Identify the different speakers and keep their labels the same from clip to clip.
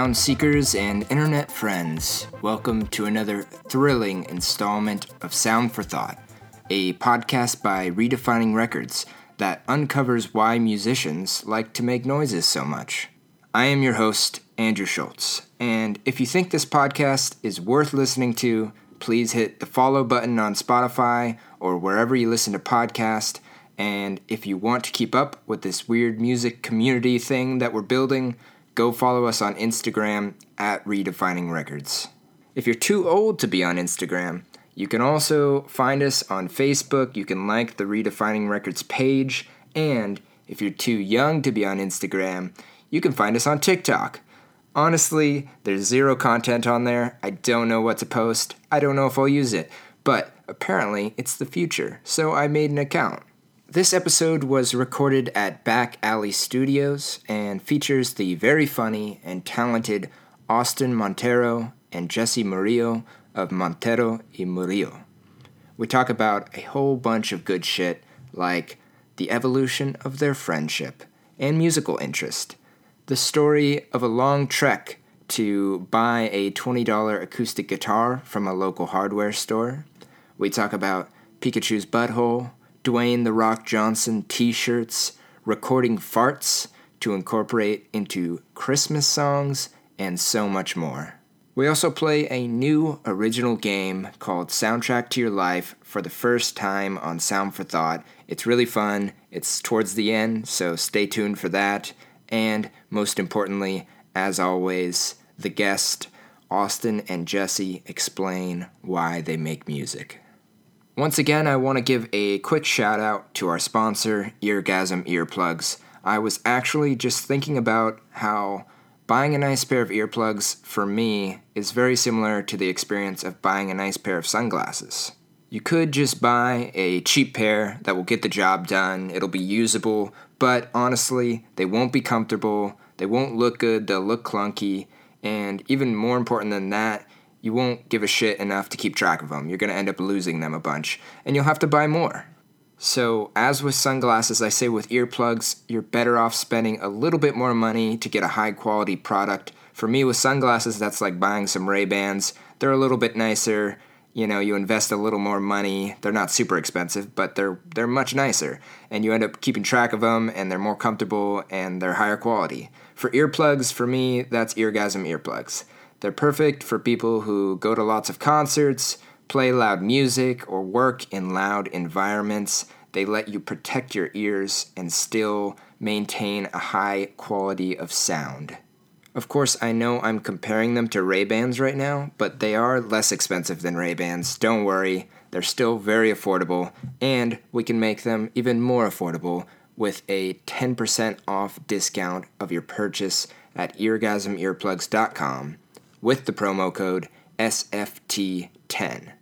Speaker 1: sound seekers and internet friends. Welcome to another thrilling installment of Sound for Thought, a podcast by Redefining Records that uncovers why musicians like to make noises so much. I am your host, Andrew Schultz, and if you think this podcast is worth listening to, please hit the follow button on Spotify or wherever you listen to podcasts. And if you want to keep up with this weird music community thing that we're building, go follow us on Instagram at Redefining Records. If you're too old to be on Instagram, you can also find us on Facebook. You can like the Redefining Records page. And if you're too young to be on Instagram, you can find us on TikTok. Honestly, there's zero content on there. I don't know what to post. I don't know if I'll use it. But apparently, it's the future, so I made an account. This episode was recorded at Back Alley Studios and features the very funny and talented Austin Montero and Jesse Murillo of Montero y Murillo. We talk about a whole bunch of good shit like the evolution of their friendship and musical interest, the story of a long trek to buy a $20 acoustic guitar from a local hardware store. We talk about Pikachu's butthole Dwayne The Rock Johnson t shirts, recording farts to incorporate into Christmas songs, and so much more. We also play a new original game called Soundtrack to Your Life for the first time on Sound for Thought. It's really fun, it's towards the end, so stay tuned for that. And most importantly, as always, the guest, Austin and Jesse, explain why they make music. Once again, I want to give a quick shout out to our sponsor, Eargasm Earplugs. I was actually just thinking about how buying a nice pair of earplugs for me is very similar to the experience of buying a nice pair of sunglasses. You could just buy a cheap pair that will get the job done, it'll be usable, but honestly, they won't be comfortable, they won't look good, they'll look clunky, and even more important than that, you won't give a shit enough to keep track of them. You're going to end up losing them a bunch, and you'll have to buy more. So, as with sunglasses, I say with earplugs, you're better off spending a little bit more money to get a high quality product. For me, with sunglasses, that's like buying some Ray-Bans. They're a little bit nicer. You know, you invest a little more money. They're not super expensive, but they're they're much nicer, and you end up keeping track of them, and they're more comfortable and they're higher quality. For earplugs, for me, that's Eargasm earplugs. They're perfect for people who go to lots of concerts, play loud music, or work in loud environments. They let you protect your ears and still maintain a high quality of sound. Of course, I know I'm comparing them to Ray-Bans right now, but they are less expensive than Ray-Bans. Don't worry, they're still very affordable, and we can make them even more affordable with a 10% off discount of your purchase at eargasmearplugs.com with the promo code SFT10.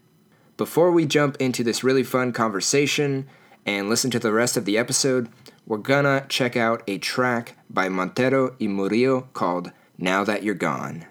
Speaker 1: Before we jump into this really fun conversation and listen to the rest of the episode, we're gonna check out a track by Montero y Murillo called Now That You're Gone.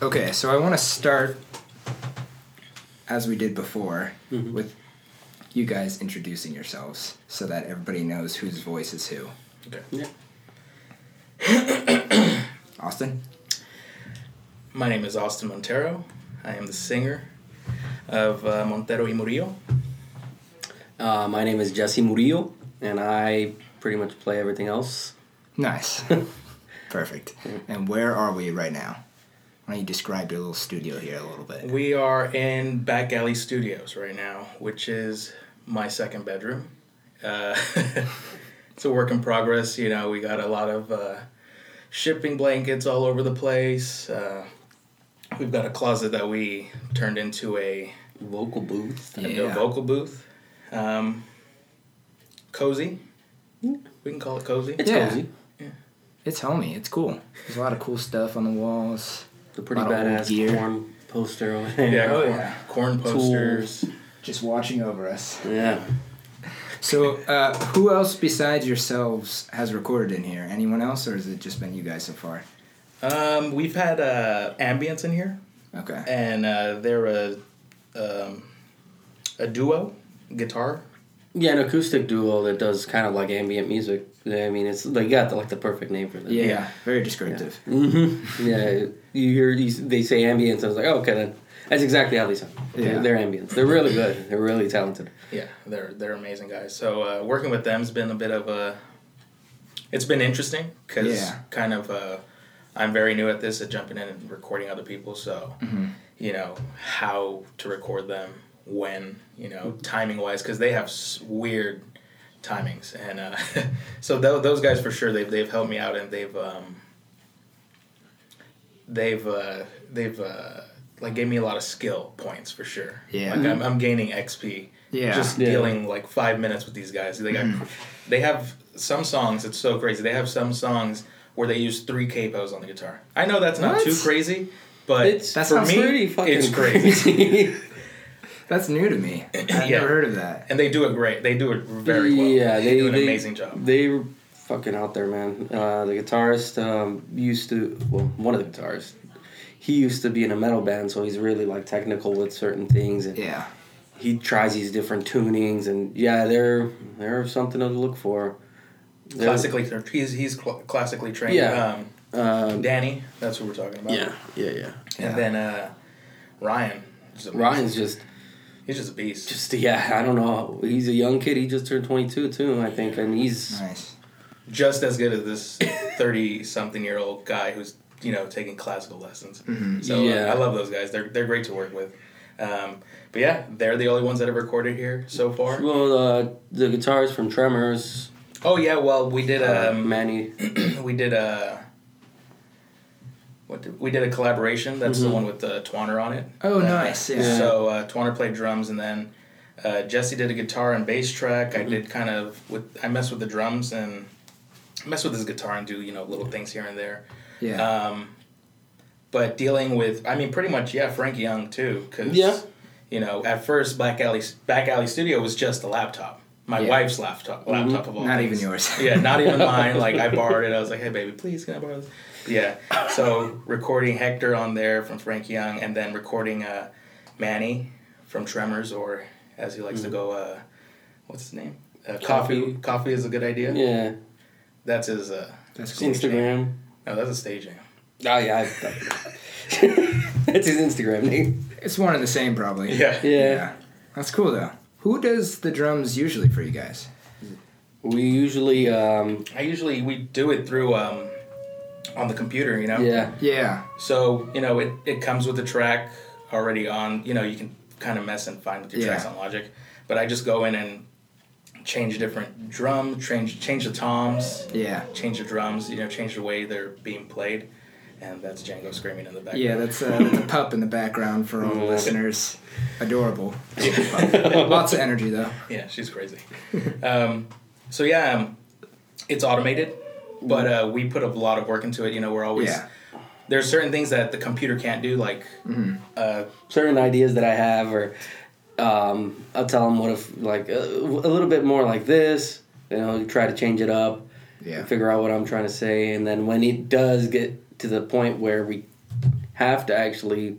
Speaker 1: Okay, so I want to start as we did before with you guys introducing yourselves so that everybody knows whose voice is who.
Speaker 2: Okay.
Speaker 3: Yeah.
Speaker 1: Austin?
Speaker 2: My name is Austin Montero. I am the singer of uh, Montero y Murillo.
Speaker 3: Uh, my name is Jesse Murillo, and I pretty much play everything else.
Speaker 1: Nice. Perfect. And where are we right now? Why don't you describe your little studio here a little bit?
Speaker 2: We are in Back Alley Studios right now, which is my second bedroom. Uh, it's a work in progress. You know, we got a lot of uh, shipping blankets all over the place. Uh, we've got a closet that we turned into a,
Speaker 3: Vocal booth.
Speaker 2: into a
Speaker 1: Yeah.
Speaker 2: vocal booth. Um, cozy. We can call it cozy.
Speaker 3: It's
Speaker 1: Yeah.
Speaker 3: cozy.
Speaker 1: It's homey. It's cool. There's a lot of cool stuff on the walls.
Speaker 3: It's a pretty
Speaker 1: Lot
Speaker 3: badass
Speaker 1: gear.
Speaker 3: Korn poster over there.
Speaker 2: Yeah,
Speaker 1: Oh,
Speaker 2: Korn,
Speaker 1: yeah.
Speaker 2: Korn posters.
Speaker 1: Just watching over us.
Speaker 3: Yeah.
Speaker 1: So, uh, who else besides yourselves has recorded in here? Anyone else, or has it just been you guys so far?
Speaker 2: Um, we've had uh, ambience in here,
Speaker 1: Okay.
Speaker 2: and uh, they're a um, a duo guitar.
Speaker 3: Yeah, an acoustic duo that does kind of like ambient music. Yeah, I mean, it's they got the, like the perfect name for that.
Speaker 1: Yeah,
Speaker 2: Yeah.
Speaker 1: very descriptive.
Speaker 3: hmm Yeah, you hear you, they say ambience. I was like, oh, okay, then that's exactly how they sound.
Speaker 1: Yeah.
Speaker 3: They're, they're ambience. They're really good. They're really talented.
Speaker 2: Yeah, they're they're amazing guys. So uh, working with them's been a bit of a. It's been interesting because
Speaker 1: Yeah.
Speaker 2: kind of uh, I'm very new at this at jumping in and recording other people. So
Speaker 1: Mm-hmm.
Speaker 2: you know how to record them when you know timing wise because they have weird timings and uh, so th- those guys for sure they've they've helped me out and they've um, they've uh, they've uh, like gave me a lot of skill points for sure.
Speaker 1: Yeah.
Speaker 2: like I'm, I'm gaining XP.
Speaker 1: Yeah.
Speaker 2: just
Speaker 3: Yeah.
Speaker 2: dealing like five minutes with these guys. They got they have some songs. It's so crazy. They have some songs where they use three capos on the guitar. I know that's not
Speaker 1: What?
Speaker 2: too crazy, but
Speaker 3: It's
Speaker 1: That
Speaker 2: for me,
Speaker 3: pretty fucking
Speaker 2: it's crazy.
Speaker 3: crazy.
Speaker 1: That's new to me. I've
Speaker 2: Yeah.
Speaker 1: never heard of that.
Speaker 2: and they do it great. They do it very well.
Speaker 3: Yeah, they,
Speaker 2: do an
Speaker 3: they-
Speaker 2: amazing job.
Speaker 3: They were fucking out there, man. Uh, the guitarist um, used to, well, one of the guitarists, he used to be in a metal band, so he's really like technical with certain things, and
Speaker 1: Yeah.
Speaker 3: he tries these different tunings, and yeah, they're they're something to look for. They're-
Speaker 2: Classically, he's he's cl- classically trained.
Speaker 3: Yeah.
Speaker 2: Um,
Speaker 3: Um,
Speaker 2: Danny, that's what we're talking about.
Speaker 3: yeah, yeah, yeah.
Speaker 1: Yeah.
Speaker 2: And then uh, Ryan.
Speaker 3: Ryan's just,
Speaker 2: he's just a beast.
Speaker 3: just yeah. I don't know. He's a young kid. He just turned twenty two too, I think, and he's
Speaker 1: Nice.
Speaker 2: just as good as this 30 something year old guy who's you know taking classical lessons so
Speaker 3: Yeah.
Speaker 2: uh, i love those guys they're, they're great to work with um, but yeah they're the only ones that have recorded here so far
Speaker 3: well. Uh, the guitarist from Tremors,
Speaker 2: oh yeah well we did
Speaker 3: uh,
Speaker 2: um,
Speaker 3: Manny.
Speaker 2: we did a what did, we did a collaboration that's the
Speaker 3: Mhm.
Speaker 2: one with uh, Twanner on it
Speaker 1: Oh,
Speaker 2: Uh,
Speaker 1: nice. Yeah.
Speaker 2: so uh, Twanner played drums and then uh, Jesse did a guitar and bass track I did kind of with I messed with the drums and mess with his guitar and do you know little things here and there
Speaker 1: Yeah.
Speaker 2: Um, but dealing with, I mean, pretty much, yeah, Frank Young too, because
Speaker 3: Yeah.
Speaker 2: you know, at first, Back Alley Back Alley Studio was just a laptop, my
Speaker 1: Yeah.
Speaker 2: wife's laptop, laptop of all
Speaker 1: Not
Speaker 2: things.
Speaker 1: even yours.
Speaker 2: yeah, not even mine. Like I borrowed it. I was like, hey, baby, please can I borrow this? Yeah. So recording Hector on there from Frank Young, and then recording uh, Manny from Tremors, or as he likes to go, uh, what's his name? Uh, coffee.
Speaker 3: Coffee.
Speaker 2: Coffee is a good idea.
Speaker 3: Yeah,
Speaker 2: That's his. Uh,
Speaker 1: That's cool.
Speaker 3: Instagram.
Speaker 2: no, that's a stage name.
Speaker 3: Oh yeah, I- that's his Instagram name.
Speaker 1: It's one and the same, probably.
Speaker 2: Yeah.
Speaker 3: Yeah.
Speaker 1: That's cool, though. Who does the drums usually for you guys?
Speaker 3: We usually, um,
Speaker 2: I usually we do it through um, on the computer, you know.
Speaker 3: yeah,
Speaker 1: Yeah.
Speaker 2: So you know it, it comes with the track already on. You know you can kind of mess and find with your
Speaker 1: Yeah.
Speaker 2: tracks on Logic, but I just go in and change different drum, change change the toms,
Speaker 1: Yeah.
Speaker 2: change the drums. You know, change the way they're being played, and that's Django screaming in the background.
Speaker 1: Yeah, that's, uh, that's a pup in the background for all the listeners. Adorable. Lots of energy, though.
Speaker 2: Yeah, she's crazy. um, so yeah, um, it's automated, but uh, we put a lot of work into it. You know, we're always
Speaker 1: Yeah.
Speaker 2: there's certain things that the computer can't do, like uh,
Speaker 3: certain ideas that I have, or um, I'll tell him what if like uh, a little bit more like this. You know, try to change it up,
Speaker 1: Yeah.
Speaker 3: figure out what I'm trying to say, and then when it does get to the point where we have to actually,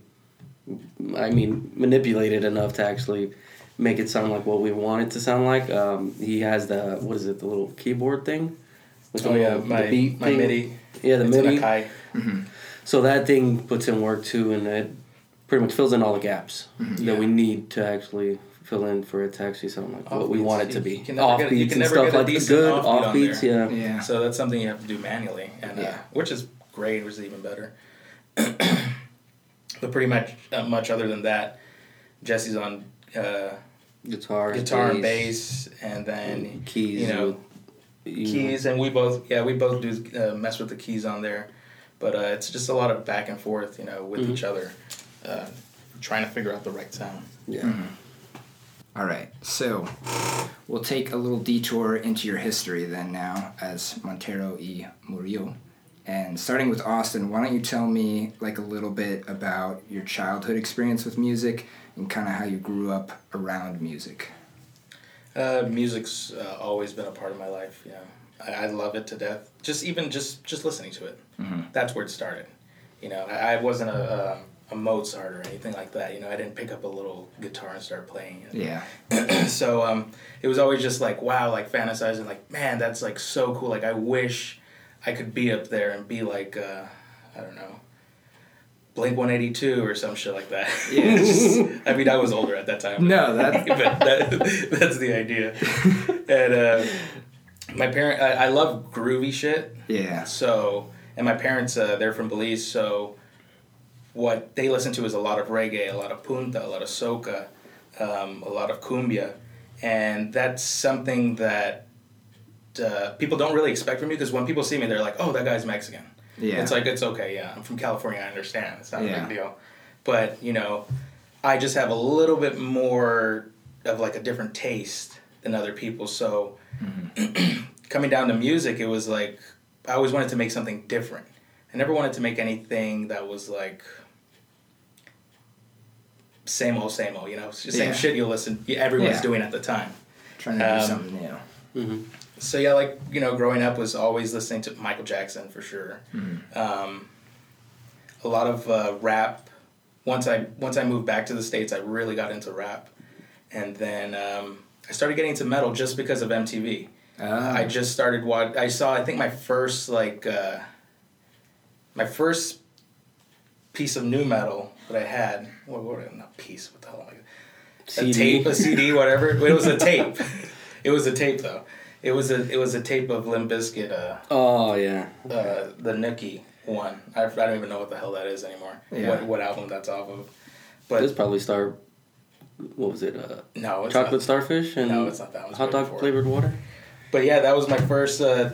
Speaker 3: I mean, manipulate it enough to actually make it sound like what we want it to sound like. Um, he has the what is it, the little keyboard thing? With
Speaker 2: Oh
Speaker 3: the,
Speaker 2: yeah,
Speaker 3: the
Speaker 2: my
Speaker 3: beat
Speaker 2: my
Speaker 3: thing?
Speaker 2: MIDI.
Speaker 3: Yeah, the
Speaker 2: it's in
Speaker 3: MIDI.
Speaker 2: Akai.
Speaker 3: So that thing puts in work too, and it pretty much fills in all the gaps
Speaker 2: Mm-hmm.
Speaker 3: that we need to actually fill in for it to actually sound like what we
Speaker 2: Offbeats.
Speaker 3: want it to
Speaker 2: You
Speaker 3: be.
Speaker 2: can never get- you
Speaker 3: and stuff like
Speaker 2: decent
Speaker 3: good
Speaker 2: offbeat on
Speaker 3: offbeats. Yeah.
Speaker 1: Yeah.
Speaker 2: So that's something you have to do manually, and uh, which is great, which is even better. but pretty much, not much other than that, Jesse's on uh,
Speaker 3: Guitar,
Speaker 2: guitar and bass, and then
Speaker 3: keys.
Speaker 2: you know,
Speaker 3: with- you know,
Speaker 2: keys, and we both yeah we both do uh, mess with the keys on there, but uh, it's just a lot of back and forth, you know, with
Speaker 3: Mhm.
Speaker 2: each other, uh, trying to figure out the right sound.
Speaker 3: Yeah.
Speaker 1: All right, so we'll take a little detour into your history then now as Montero y Murillo. And starting with Austin, why don't you tell me like a little bit about your childhood experience with music and kind of how you grew up around music?
Speaker 2: Uh, music's uh, always been a part of my life. Know, I, I love it to death. Just even just just listening to it.
Speaker 1: Mhm.
Speaker 2: That's where it started. You know, I, I wasn't a, a a Mozart or anything like that. You know, I didn't pick up a little guitar and start playing.
Speaker 1: Yeah.
Speaker 2: so um, it was always just like wow, like fantasizing, like man, that's like so cool. Like I wish I could be up there and be like uh, I don't know. Blink One Eighty Two or some shit like that.
Speaker 1: Yeah.
Speaker 2: I mean, I was older at that time.
Speaker 1: No, that-
Speaker 2: but that, that's the idea. And uh, my parent, I, I love groovy shit.
Speaker 1: Yeah.
Speaker 2: So, and my parents, uh, they're from Belize, so what they listen to is a lot of reggae, a lot of punta, a lot of soca, um, a lot of cumbia, and that's something that uh, people don't really expect from me because when people see me, they're like, "Oh, that guy's Mexican."
Speaker 1: Yeah.
Speaker 2: It's like it's okay, yeah. I'm from California, I understand. It's not a big deal. But, you know, I just have a little bit more of like a different taste than other people. So coming down to music, it was like I always wanted to make something different. I never wanted to make anything that was like same old, same old. You know, same
Speaker 1: Yeah.
Speaker 2: shit you listen. Everyone's
Speaker 1: Yeah.
Speaker 2: doing at the time.
Speaker 1: Trying to do
Speaker 2: Um,
Speaker 1: something new.
Speaker 3: Mm-hmm.
Speaker 2: So yeah, like you know, growing up was always listening to Michael Jackson for sure. Um, a lot of uh, rap. Once I once I moved back to the states, I really got into rap, and then um, I started getting into metal just because of MTV.
Speaker 1: Ah.
Speaker 2: I just started what I saw. I think my first like uh, my first piece of nu metal that I had. What what not piece? What the hell? Am I, a tape, a CD, whatever. It was a tape. it was a tape though. It was a it was a tape of Limp Bizkit, uh,
Speaker 3: Oh yeah.
Speaker 2: uh, the Nookie one. I, I don't even know what the hell that is anymore.
Speaker 1: Yeah.
Speaker 2: What what album that's off of?
Speaker 3: This
Speaker 2: But
Speaker 3: probably star. What was it? Uh,
Speaker 2: no, it's
Speaker 3: chocolate
Speaker 2: not.
Speaker 3: starfish and
Speaker 2: No, it's not that one.
Speaker 3: Hot dog flavored water.
Speaker 2: But yeah, that was my first uh,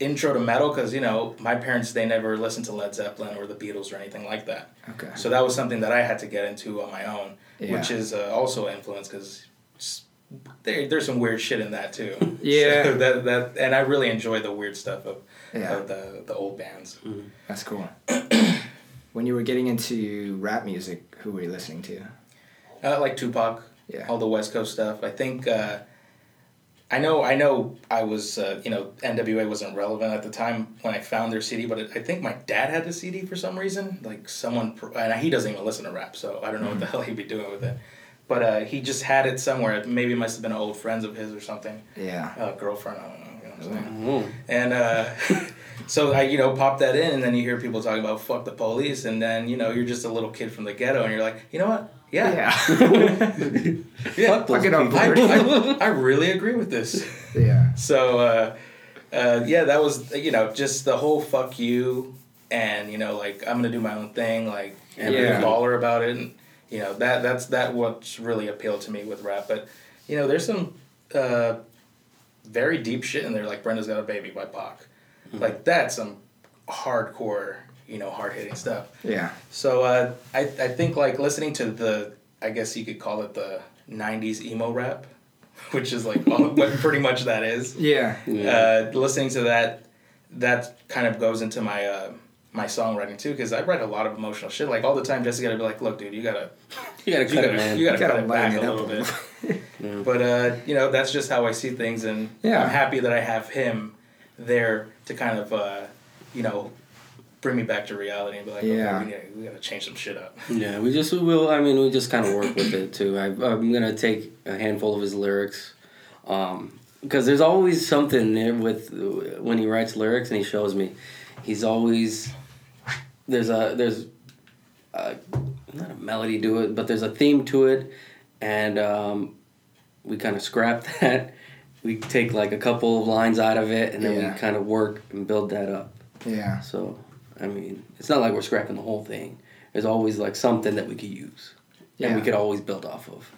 Speaker 2: intro to metal because you know my parents they never listened to Led Zeppelin or the Beatles or anything like that.
Speaker 1: Okay.
Speaker 2: So that was something that I had to get into on my own,
Speaker 1: Yeah.
Speaker 2: which is uh, also influence because there, there's some weird shit in that too.
Speaker 1: Yeah.
Speaker 2: So that that and I really enjoy the weird stuff of,
Speaker 1: Yeah.
Speaker 2: of the the old bands.
Speaker 1: That's cool. when you were getting into rap music, who were you listening to?
Speaker 2: Uh, like Tupac,
Speaker 1: Yeah.
Speaker 2: all the West Coast stuff. I think uh, I know I know I was uh, you know NWA wasn't relevant at the time when I found their CD, but I think my dad had the CD for some reason. Like someone, pro- and he doesn't even listen to rap, so I don't know what the hell he'd be doing with it. But uh, he just had it somewhere. Maybe it must have been an old friends of his or something.
Speaker 1: Yeah.
Speaker 2: Uh, girlfriend, I don't know. You know what I'm saying?
Speaker 3: Oh.
Speaker 2: And uh, so I, you know, pop that in, and then you hear people talking about fuck the police, and then you know you're just a little kid from the ghetto, and you're like, you know what? Yeah,
Speaker 1: Yeah.
Speaker 2: yeah.
Speaker 3: Fuck those
Speaker 1: Fuck it.
Speaker 2: I, I, I really agree with this.
Speaker 1: yeah.
Speaker 2: So uh, uh, yeah, that was you know just the whole fuck you, and you know like I'm gonna do my own thing, like and be
Speaker 1: Yeah.
Speaker 2: a baller about it, and you know that that's that what's really appealed to me with rap. But you know there's some uh, very deep shit in there, like Brenda's Got a Baby by Pac, like that's some hardcore you know hard hitting stuff.
Speaker 1: Yeah.
Speaker 2: So uh, I I think like listening to the I guess you could call it the '90s emo rap, which is like all, what pretty much that is.
Speaker 1: Yeah.
Speaker 2: Uh, listening to that, that kind of goes into my uh, my songwriting too because I write a lot of emotional shit. Like all the time, Jessica gotta be like, "Look, dude, you gotta
Speaker 3: You gotta
Speaker 2: you
Speaker 3: cut
Speaker 2: gotta
Speaker 3: it, man.
Speaker 2: you gotta,
Speaker 1: Gotta
Speaker 2: cut it back
Speaker 1: lighten
Speaker 2: a little bit."
Speaker 3: Yeah.
Speaker 2: But uh, you know, that's just how I see things, and
Speaker 1: Yeah.
Speaker 2: I'm happy that I have him there to kind of uh, you know bring me back to reality and be like,
Speaker 1: Yeah.
Speaker 2: okay, we, gotta, we gotta change some shit up.
Speaker 3: Yeah, we just we will. I mean, we just kind of work with it too. I, I'm gonna take a handful of his lyrics, um, because there's always something there with when he writes lyrics and he shows me. He's always there's a there's a, not a melody to it, but there's a theme to it, and um, we kind of scrap that. We take like a couple of lines out of it, and then
Speaker 1: Yeah.
Speaker 3: we kind of work and build that up.
Speaker 1: Yeah.
Speaker 3: So, I mean, it's not like we're scrapping the whole thing. There's always like something that we could use, and we could always build off of.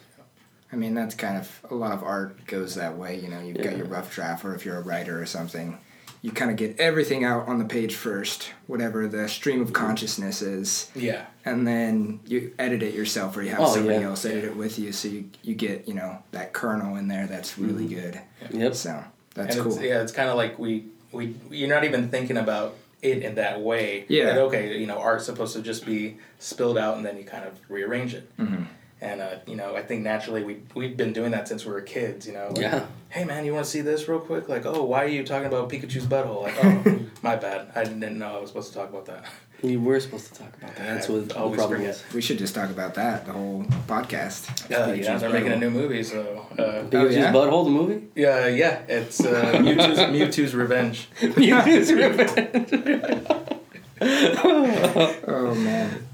Speaker 1: I mean, that's kind of a lot of art goes that way. You know, you've got your rough draft, or if you're a writer or something, you kind of get everything out on the page first, whatever the stream of consciousness is,
Speaker 2: Yeah.
Speaker 1: and then you edit it yourself, or you have
Speaker 3: Oh,
Speaker 1: somebody
Speaker 3: yeah.
Speaker 1: else edit it with you, so you you get you know that kernel in there that's really
Speaker 3: Mm-hmm.
Speaker 1: good.
Speaker 3: Yep.
Speaker 1: So that's
Speaker 2: and
Speaker 1: cool.
Speaker 2: It's, yeah, it's kind of like we we you're not even thinking about it in that way.
Speaker 1: Yeah.
Speaker 2: That, okay, you know, art's supposed to just be spilled out and then you kind of rearrange it.
Speaker 1: Mm-hmm.
Speaker 2: And uh, you know, I think naturally we we've been doing that since we were kids. You know. Like,
Speaker 3: Yeah.
Speaker 2: Hey man, you want to see this real quick? Like, oh, why are you talking about Pikachu's butthole? Like, oh, my bad. I didn't know I was supposed to talk about that.
Speaker 3: We were supposed to talk about that. That's what the
Speaker 2: Always
Speaker 3: problem
Speaker 2: forget.
Speaker 3: is.
Speaker 1: We should just talk about that the whole podcast.
Speaker 2: Uh, yeah, they're making a new movie, so uh,
Speaker 3: Pikachu's
Speaker 1: yeah?
Speaker 3: butthole, the movie.
Speaker 2: yeah, yeah, it's uh, Mewtwo's Mewtwo's Revenge.
Speaker 3: Mewtwo's revenge.
Speaker 1: Oh man,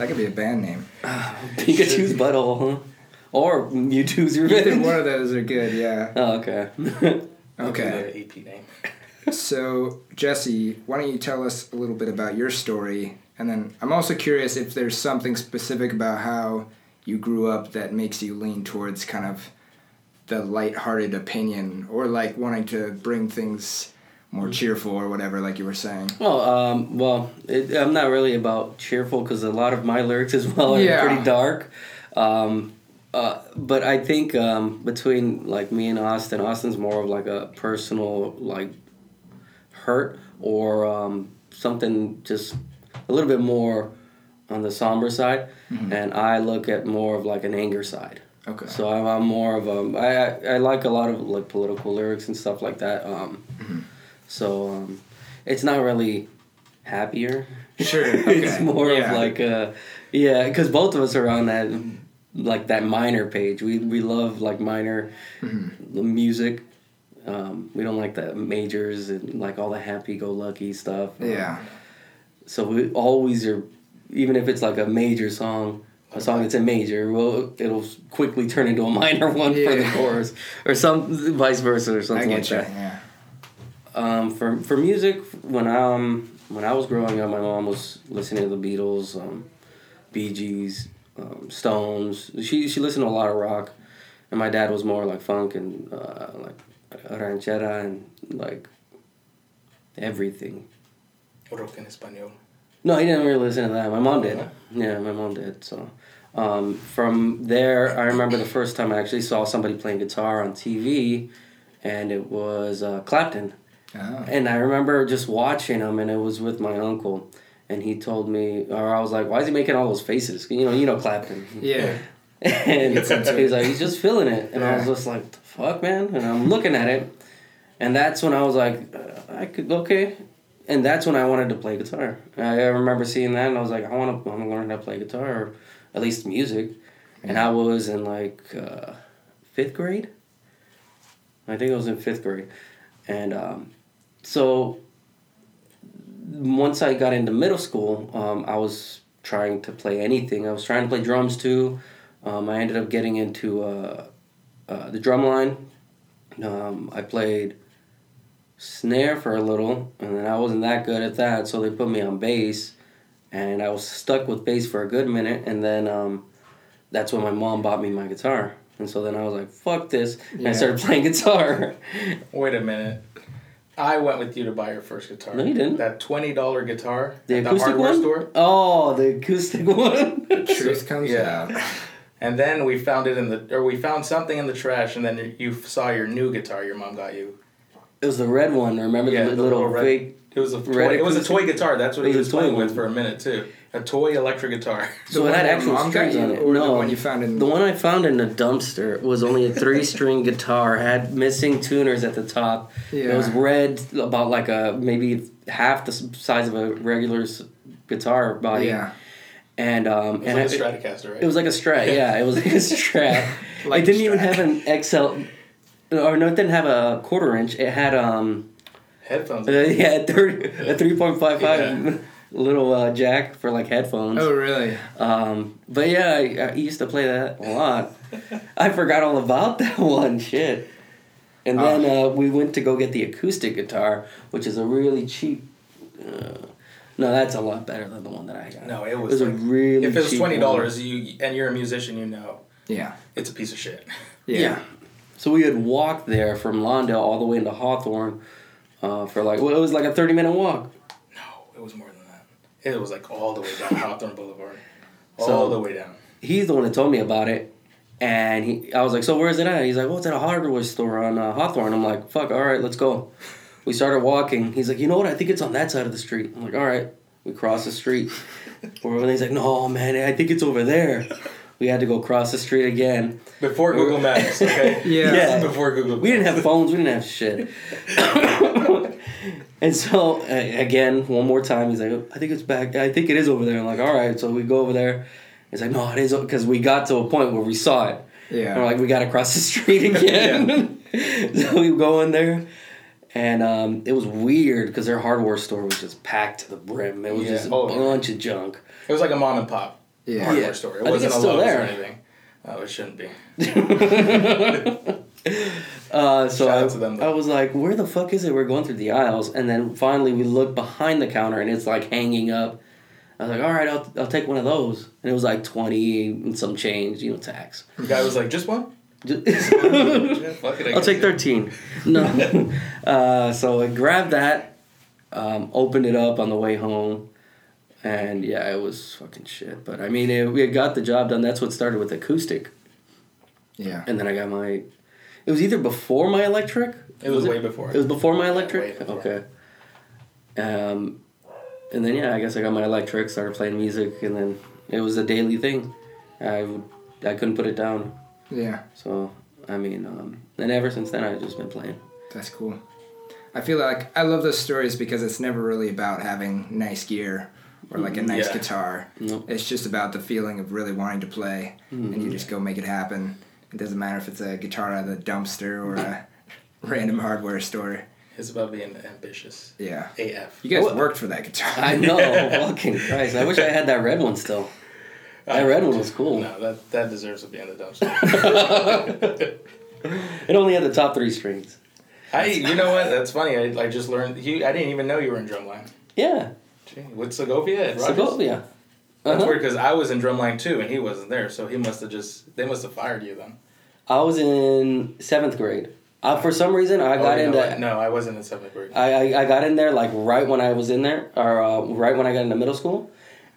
Speaker 1: that could be a band name.
Speaker 3: Pikachu's butthole, huh? Or Mewtwo's
Speaker 1: Either
Speaker 3: revenge.
Speaker 1: one of those are good. Yeah.
Speaker 3: Oh, okay.
Speaker 1: Okay.
Speaker 2: EP name.
Speaker 1: So, Jesse, why don't you tell us a little bit about your story? And then I'm also curious if there's something specific about how you grew up that makes you lean towards kind of the light-hearted opinion or like wanting to bring things more cheerful or whatever, like you were saying.
Speaker 3: Well, um, well, it, I'm not really about cheerful because a lot of my lyrics as well are
Speaker 1: Yeah.
Speaker 3: pretty dark. Um, uh, but I think um, between like me and Austin, Austin's more of like a personal like hurt or um, something just a little bit more on the somber side, and I look at more of like an anger side.
Speaker 1: Okay.
Speaker 3: So I'm, I'm more of a I, I I like a lot of like political lyrics and stuff like that. Um, So um, it's not really happier.
Speaker 1: Sure.
Speaker 3: it's more
Speaker 1: Yeah.
Speaker 3: of like a yeah, because both of us are on that like that minor page. We we love like minor
Speaker 1: Mm-hmm.
Speaker 3: music. Um, we don't like the majors and like all the happy-go-lucky stuff. Um,
Speaker 1: Yeah.
Speaker 3: so we always are, even if it's like a major song, a song that's a major, well, it'll quickly turn into a minor one for the chorus, or some vice versa, or
Speaker 1: I
Speaker 3: something
Speaker 1: get
Speaker 3: like
Speaker 1: you.
Speaker 3: that.
Speaker 1: Yeah.
Speaker 3: Um, for for music, when I um when I was growing up, my mom was listening to the Beatles, um, Bee Gees, um, Stones. She she listened to a lot of rock, and my dad was more like funk and uh, like ranchera and like everything.
Speaker 2: Rock en español.
Speaker 3: No, he didn't really listen to that. My mom did.
Speaker 2: Yeah.
Speaker 3: Yeah, my mom did. So, um, from there, I remember the first time I actually saw somebody playing guitar on TV, and it was uh, Clapton.
Speaker 1: Oh.
Speaker 3: And I remember just watching him, and it was with my uncle, and he told me, or I was like, "Why is he making all those faces?" You know, you know Clapton.
Speaker 1: Yeah.
Speaker 3: And
Speaker 1: Gets into
Speaker 3: he was like, he's just feeling it. And I was just like, the fuck, man? And I'm looking at it. And that's when I was like, uh, I could, okay. And that's when I wanted to play guitar. I I remember seeing that and I was like, I want to, I want to learn how to play guitar, or at least music. And I was in like uh, fifth grade. I think I was in fifth grade. And um, so once I got into middle school, um, I was trying to play anything. I was trying to play drums too. Um, I ended up getting into uh, uh, the drum line. Um, I played snare for a little, and then I wasn't that good at that, so they put me on bass, and I was stuck with bass for a good minute, and then um, that's when my mom bought me my guitar. And so then I was like, fuck this. And I started playing guitar.
Speaker 2: Wait a minute. I went with you to buy your first guitar.
Speaker 3: No, you didn't.
Speaker 2: That twenty dollar guitar
Speaker 3: The
Speaker 2: at the
Speaker 3: acoustic
Speaker 2: hardware
Speaker 3: one?
Speaker 2: store.
Speaker 3: Oh, the acoustic one.
Speaker 1: Truth comes
Speaker 2: Yeah.
Speaker 1: out.
Speaker 2: And then we found it in the, or we found something in the trash, and then you saw your new guitar your mom got you.
Speaker 3: It was the red one. Remember
Speaker 2: Yeah,
Speaker 3: the,
Speaker 2: the
Speaker 3: little,
Speaker 2: little red-
Speaker 3: fake
Speaker 2: It was a toy,
Speaker 3: Red
Speaker 2: it was a toy guitar. That's what he
Speaker 3: was
Speaker 2: was playing
Speaker 3: one.
Speaker 2: with for a minute too. A toy electric guitar.
Speaker 3: So
Speaker 1: The
Speaker 3: it
Speaker 1: one
Speaker 3: had
Speaker 1: that
Speaker 3: actual
Speaker 1: Mom
Speaker 3: strings on it.
Speaker 1: or the one you found in-
Speaker 3: the one I found in a dumpster was only a three-string guitar. Had missing tuners at the top. It was red, about like a maybe half the size of a regular guitar body.
Speaker 1: Yeah.
Speaker 3: And um,
Speaker 2: It was
Speaker 3: I-
Speaker 2: like a Stratocaster, right?
Speaker 3: It was like a Strat, yeah. It was like a Strat.
Speaker 1: Like
Speaker 3: it didn't
Speaker 1: a
Speaker 3: even have an XL, or no, it didn't have a quarter inch. It had um,
Speaker 2: headphones.
Speaker 3: uh, yeah, thirty, a three point five
Speaker 2: Yeah.
Speaker 3: five little uh, jack for like headphones.
Speaker 1: Oh, really?
Speaker 3: Um, but yeah, I, I used to play that a lot. I forgot all about that one shit. And then uh, we went to go get the acoustic guitar, which is a really cheap. Uh, no, that's a lot better than the one that I got.
Speaker 2: No, it
Speaker 3: It
Speaker 2: was,
Speaker 3: was a
Speaker 2: like,
Speaker 3: really.
Speaker 2: if it was twenty dollars, you and you're a musician, you know
Speaker 1: Yeah.
Speaker 2: it's a piece of shit.
Speaker 1: Yeah.
Speaker 3: Yeah. So we had walked there from Lawndale all the way into Hawthorne uh, for like well, it was like a thirty minute walk.
Speaker 2: No, it was more than that. It was like all the way down Hawthorne Boulevard, all
Speaker 3: So-
Speaker 2: the way down.
Speaker 3: He's the one that told me about it, and he I was like, so where's it at? He's like, well, it's at a hardware store on uh, Hawthorne. I'm like, fuck, all right, let's go. We started walking. He's like, you know what? I think it's on that side of the street. I'm like, all right. We cross the street. and he's like, no, man, I think it's over there. We had to go cross the street again.
Speaker 2: Before Google Maps, okay?
Speaker 1: Yeah.
Speaker 3: Yeah.
Speaker 2: Before Google Maps.
Speaker 3: We didn't have phones. We didn't have shit. and so uh, again, one more time, he's like, "I think it's back. I think it is over there." I'm like, "All right." So we go over there. He's like, "No, it is," because we got to a point where we saw it.
Speaker 1: Yeah.
Speaker 3: And we're like, "We got to cross the street again." so we go in there. And um, it was weird because their hardware store was just packed to the brim. It was
Speaker 2: Yeah.
Speaker 3: just a
Speaker 2: Oh, yeah.
Speaker 3: bunch of junk.
Speaker 2: It was like a mom and pop
Speaker 1: Yeah.
Speaker 2: hardware
Speaker 3: Yeah.
Speaker 2: store.
Speaker 3: I
Speaker 2: It
Speaker 3: think
Speaker 2: wasn't
Speaker 3: it's
Speaker 2: a
Speaker 3: still
Speaker 2: Lowe's
Speaker 3: there.
Speaker 2: or anything. Oh, it shouldn't be.
Speaker 3: Uh, so
Speaker 2: Shout
Speaker 3: I,
Speaker 2: out to them,
Speaker 3: I was like, where the fuck is it? We're going through the aisles. And then finally we look behind the counter and it's like hanging up. I was like, all right, I'll, I'll take one of those. And it was like 20 and some change, you know, tax.
Speaker 2: The guy was like, just one?
Speaker 3: Just-
Speaker 2: Yeah, fuck it, I
Speaker 3: I'll take 13. No. uh, so I grabbed that, um, opened it up on the way home. And yeah, it was fucking shit. But I mean, it, we had got the job done. That's what started with acoustic.
Speaker 1: Yeah.
Speaker 3: And then I got my. It was either before my electric.
Speaker 2: It was way before.
Speaker 3: It was before my
Speaker 2: Yeah,
Speaker 3: electric.
Speaker 2: way before.
Speaker 3: Okay. Um, and then yeah, I guess I got my electric, started playing music, and then it was a daily thing. I would, I couldn't put it down.
Speaker 1: Yeah.
Speaker 3: So I mean, um, and ever since then I've just been playing.
Speaker 1: That's cool. I feel like I love those stories because it's never really about having nice gear or like a mm, nice
Speaker 2: Yeah.
Speaker 1: guitar.
Speaker 3: No.
Speaker 1: It's just about the feeling of really wanting to play, and you mm-hmm. just go make it happen. It doesn't matter if it's a guitar out of the dumpster or a random hardware store.
Speaker 2: It's about being ambitious.
Speaker 1: Yeah.
Speaker 2: AF.
Speaker 1: You guys
Speaker 3: Oh,
Speaker 1: worked for that guitar.
Speaker 3: I know, fucking Christ! I wish I had that red one still. That uh, red one was cool.
Speaker 2: No, that, that deserves to be in the dumpster.
Speaker 3: It only had the top three strings.
Speaker 2: I, you know what? That's funny. I, I just learned. You, I didn't even know you were in drumline.
Speaker 3: Yeah,
Speaker 2: Gee, with Segovia Rogers.
Speaker 3: Segovia.
Speaker 2: That's
Speaker 3: Uh-huh.
Speaker 2: weird because I was in drumline too, and he wasn't there. So he must have just. They must have fired you then.
Speaker 3: I was in seventh grade. For some reason, I got
Speaker 2: oh,
Speaker 3: into.
Speaker 2: no, I- no, I wasn't in seventh grade.
Speaker 3: I, I, I got in there like right when I was in there, or uh, right when I got into middle school,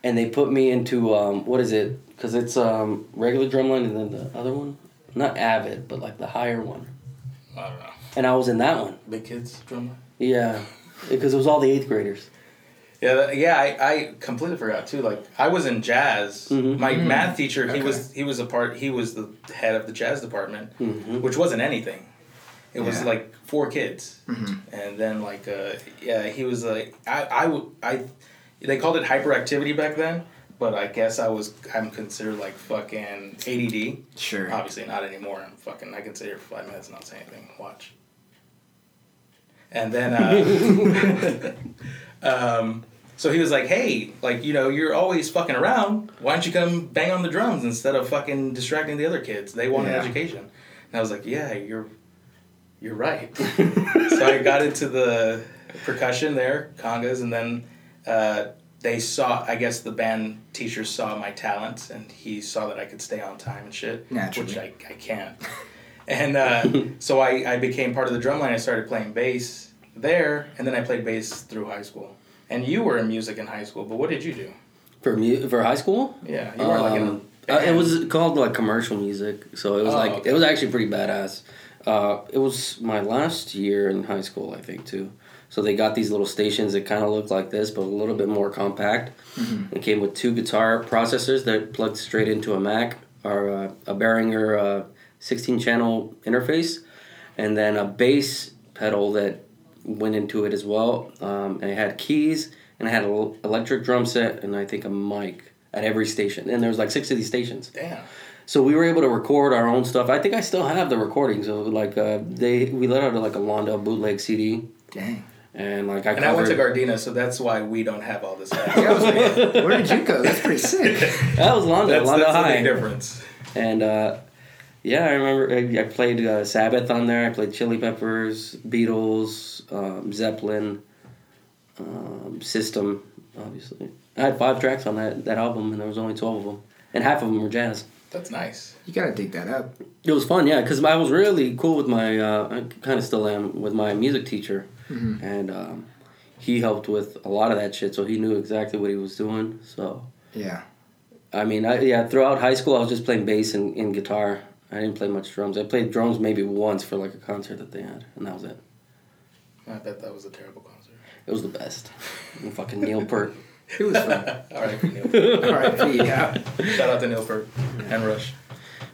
Speaker 3: and they put me into um, what is it? Because it's um, regular drumline and then the other one, not Avid, but like the higher one,
Speaker 2: I don't know.
Speaker 3: and I was in that one.
Speaker 2: Big kids drumline.
Speaker 3: Yeah, because it was all the eighth graders.
Speaker 2: Yeah, yeah. I, I completely forgot too. Like I was in jazz.
Speaker 3: Mhm.
Speaker 2: My math teacher, he
Speaker 1: Okay.
Speaker 2: was he was a part. He was the head of the jazz department,
Speaker 3: Mhm.
Speaker 2: which wasn't anything. It was like four kids,
Speaker 1: Mhm.
Speaker 2: and then like uh, yeah, he was like I I I. They called it hyperactivity back then, but I guess I was I'm considered like fucking ADD.
Speaker 1: Sure.
Speaker 2: Obviously not anymore. I'm fucking. I can sit here for five minutes and not say anything. Watch. And then, uh, um, so he was like, "Hey, like you know, you're always fucking around. Why don't you come bang on the drums instead of fucking distracting the other kids? They want
Speaker 1: Yeah.
Speaker 2: an education." And I was like, "Yeah, you're, you're right." so I got into the percussion there, congas, and then uh, they saw. I guess the band teacher saw my talent, and he saw that I could stay on time and shit,
Speaker 1: Naturally.
Speaker 2: which I, I can't. And uh, so I, I became part of the drum line. I started playing bass there, and then I played bass through high school. And you were in music in high school, but what did you do?
Speaker 3: For mu- for high school,
Speaker 2: Yeah, you were like in.
Speaker 3: Um, uh, it was called like commercial music, so it was
Speaker 2: Oh,
Speaker 3: like
Speaker 2: okay.
Speaker 3: it was actually pretty badass. Uh, it was my last year in high school, I think, too. So they got these little stations that kind of look like this, but a little bit more compact. It came with two guitar processors that plugged straight into a Mac, or uh, a Behringer uh, 16 channel interface, and then a bass pedal that went into it as well. Um, and it had keys, and I had an electric drum set, and I think a mic at every station. And there was like six of these stations.
Speaker 2: Damn.
Speaker 3: So we were able to record our own stuff. I think I still have the recordings. So like uh, they, we let out like a Londo bootleg CD,
Speaker 1: Dang.
Speaker 3: and like I
Speaker 2: And I went to Gardena, so that's why we don't have all this.
Speaker 1: Yeah, I was like, where did you go? That's pretty sick.
Speaker 3: that was Londo,
Speaker 2: that's
Speaker 3: Londo
Speaker 2: that's the
Speaker 3: High.
Speaker 2: big difference.
Speaker 3: And uh, yeah, I remember I, I played uh, Sabbath on there. I played Chili Peppers, Beatles, um, Zeppelin, um, System, obviously. I had five tracks on that, that album, and there was only 12 of them. And half of them were jazz.
Speaker 2: That's nice.
Speaker 1: You gotta dig that up.
Speaker 3: It was fun, yeah, because I was really cool with my, uh, I kind of still am, with my music teacher. And um, he helped with a lot of that shit, so he knew exactly what he was doing. So,
Speaker 1: Yeah.
Speaker 3: I mean, I, yeah, throughout high school, I was just playing bass and, and guitar. I didn't play much drums. I played drums maybe once for like a concert that they had, and that was it.
Speaker 2: I bet that was a terrible concert.
Speaker 3: It was the best. And fucking Neil Peart.
Speaker 1: It was fun.
Speaker 2: All right, Neil.
Speaker 1: R.I.P. Yeah.
Speaker 2: Shout out to Neil Peart and Rush.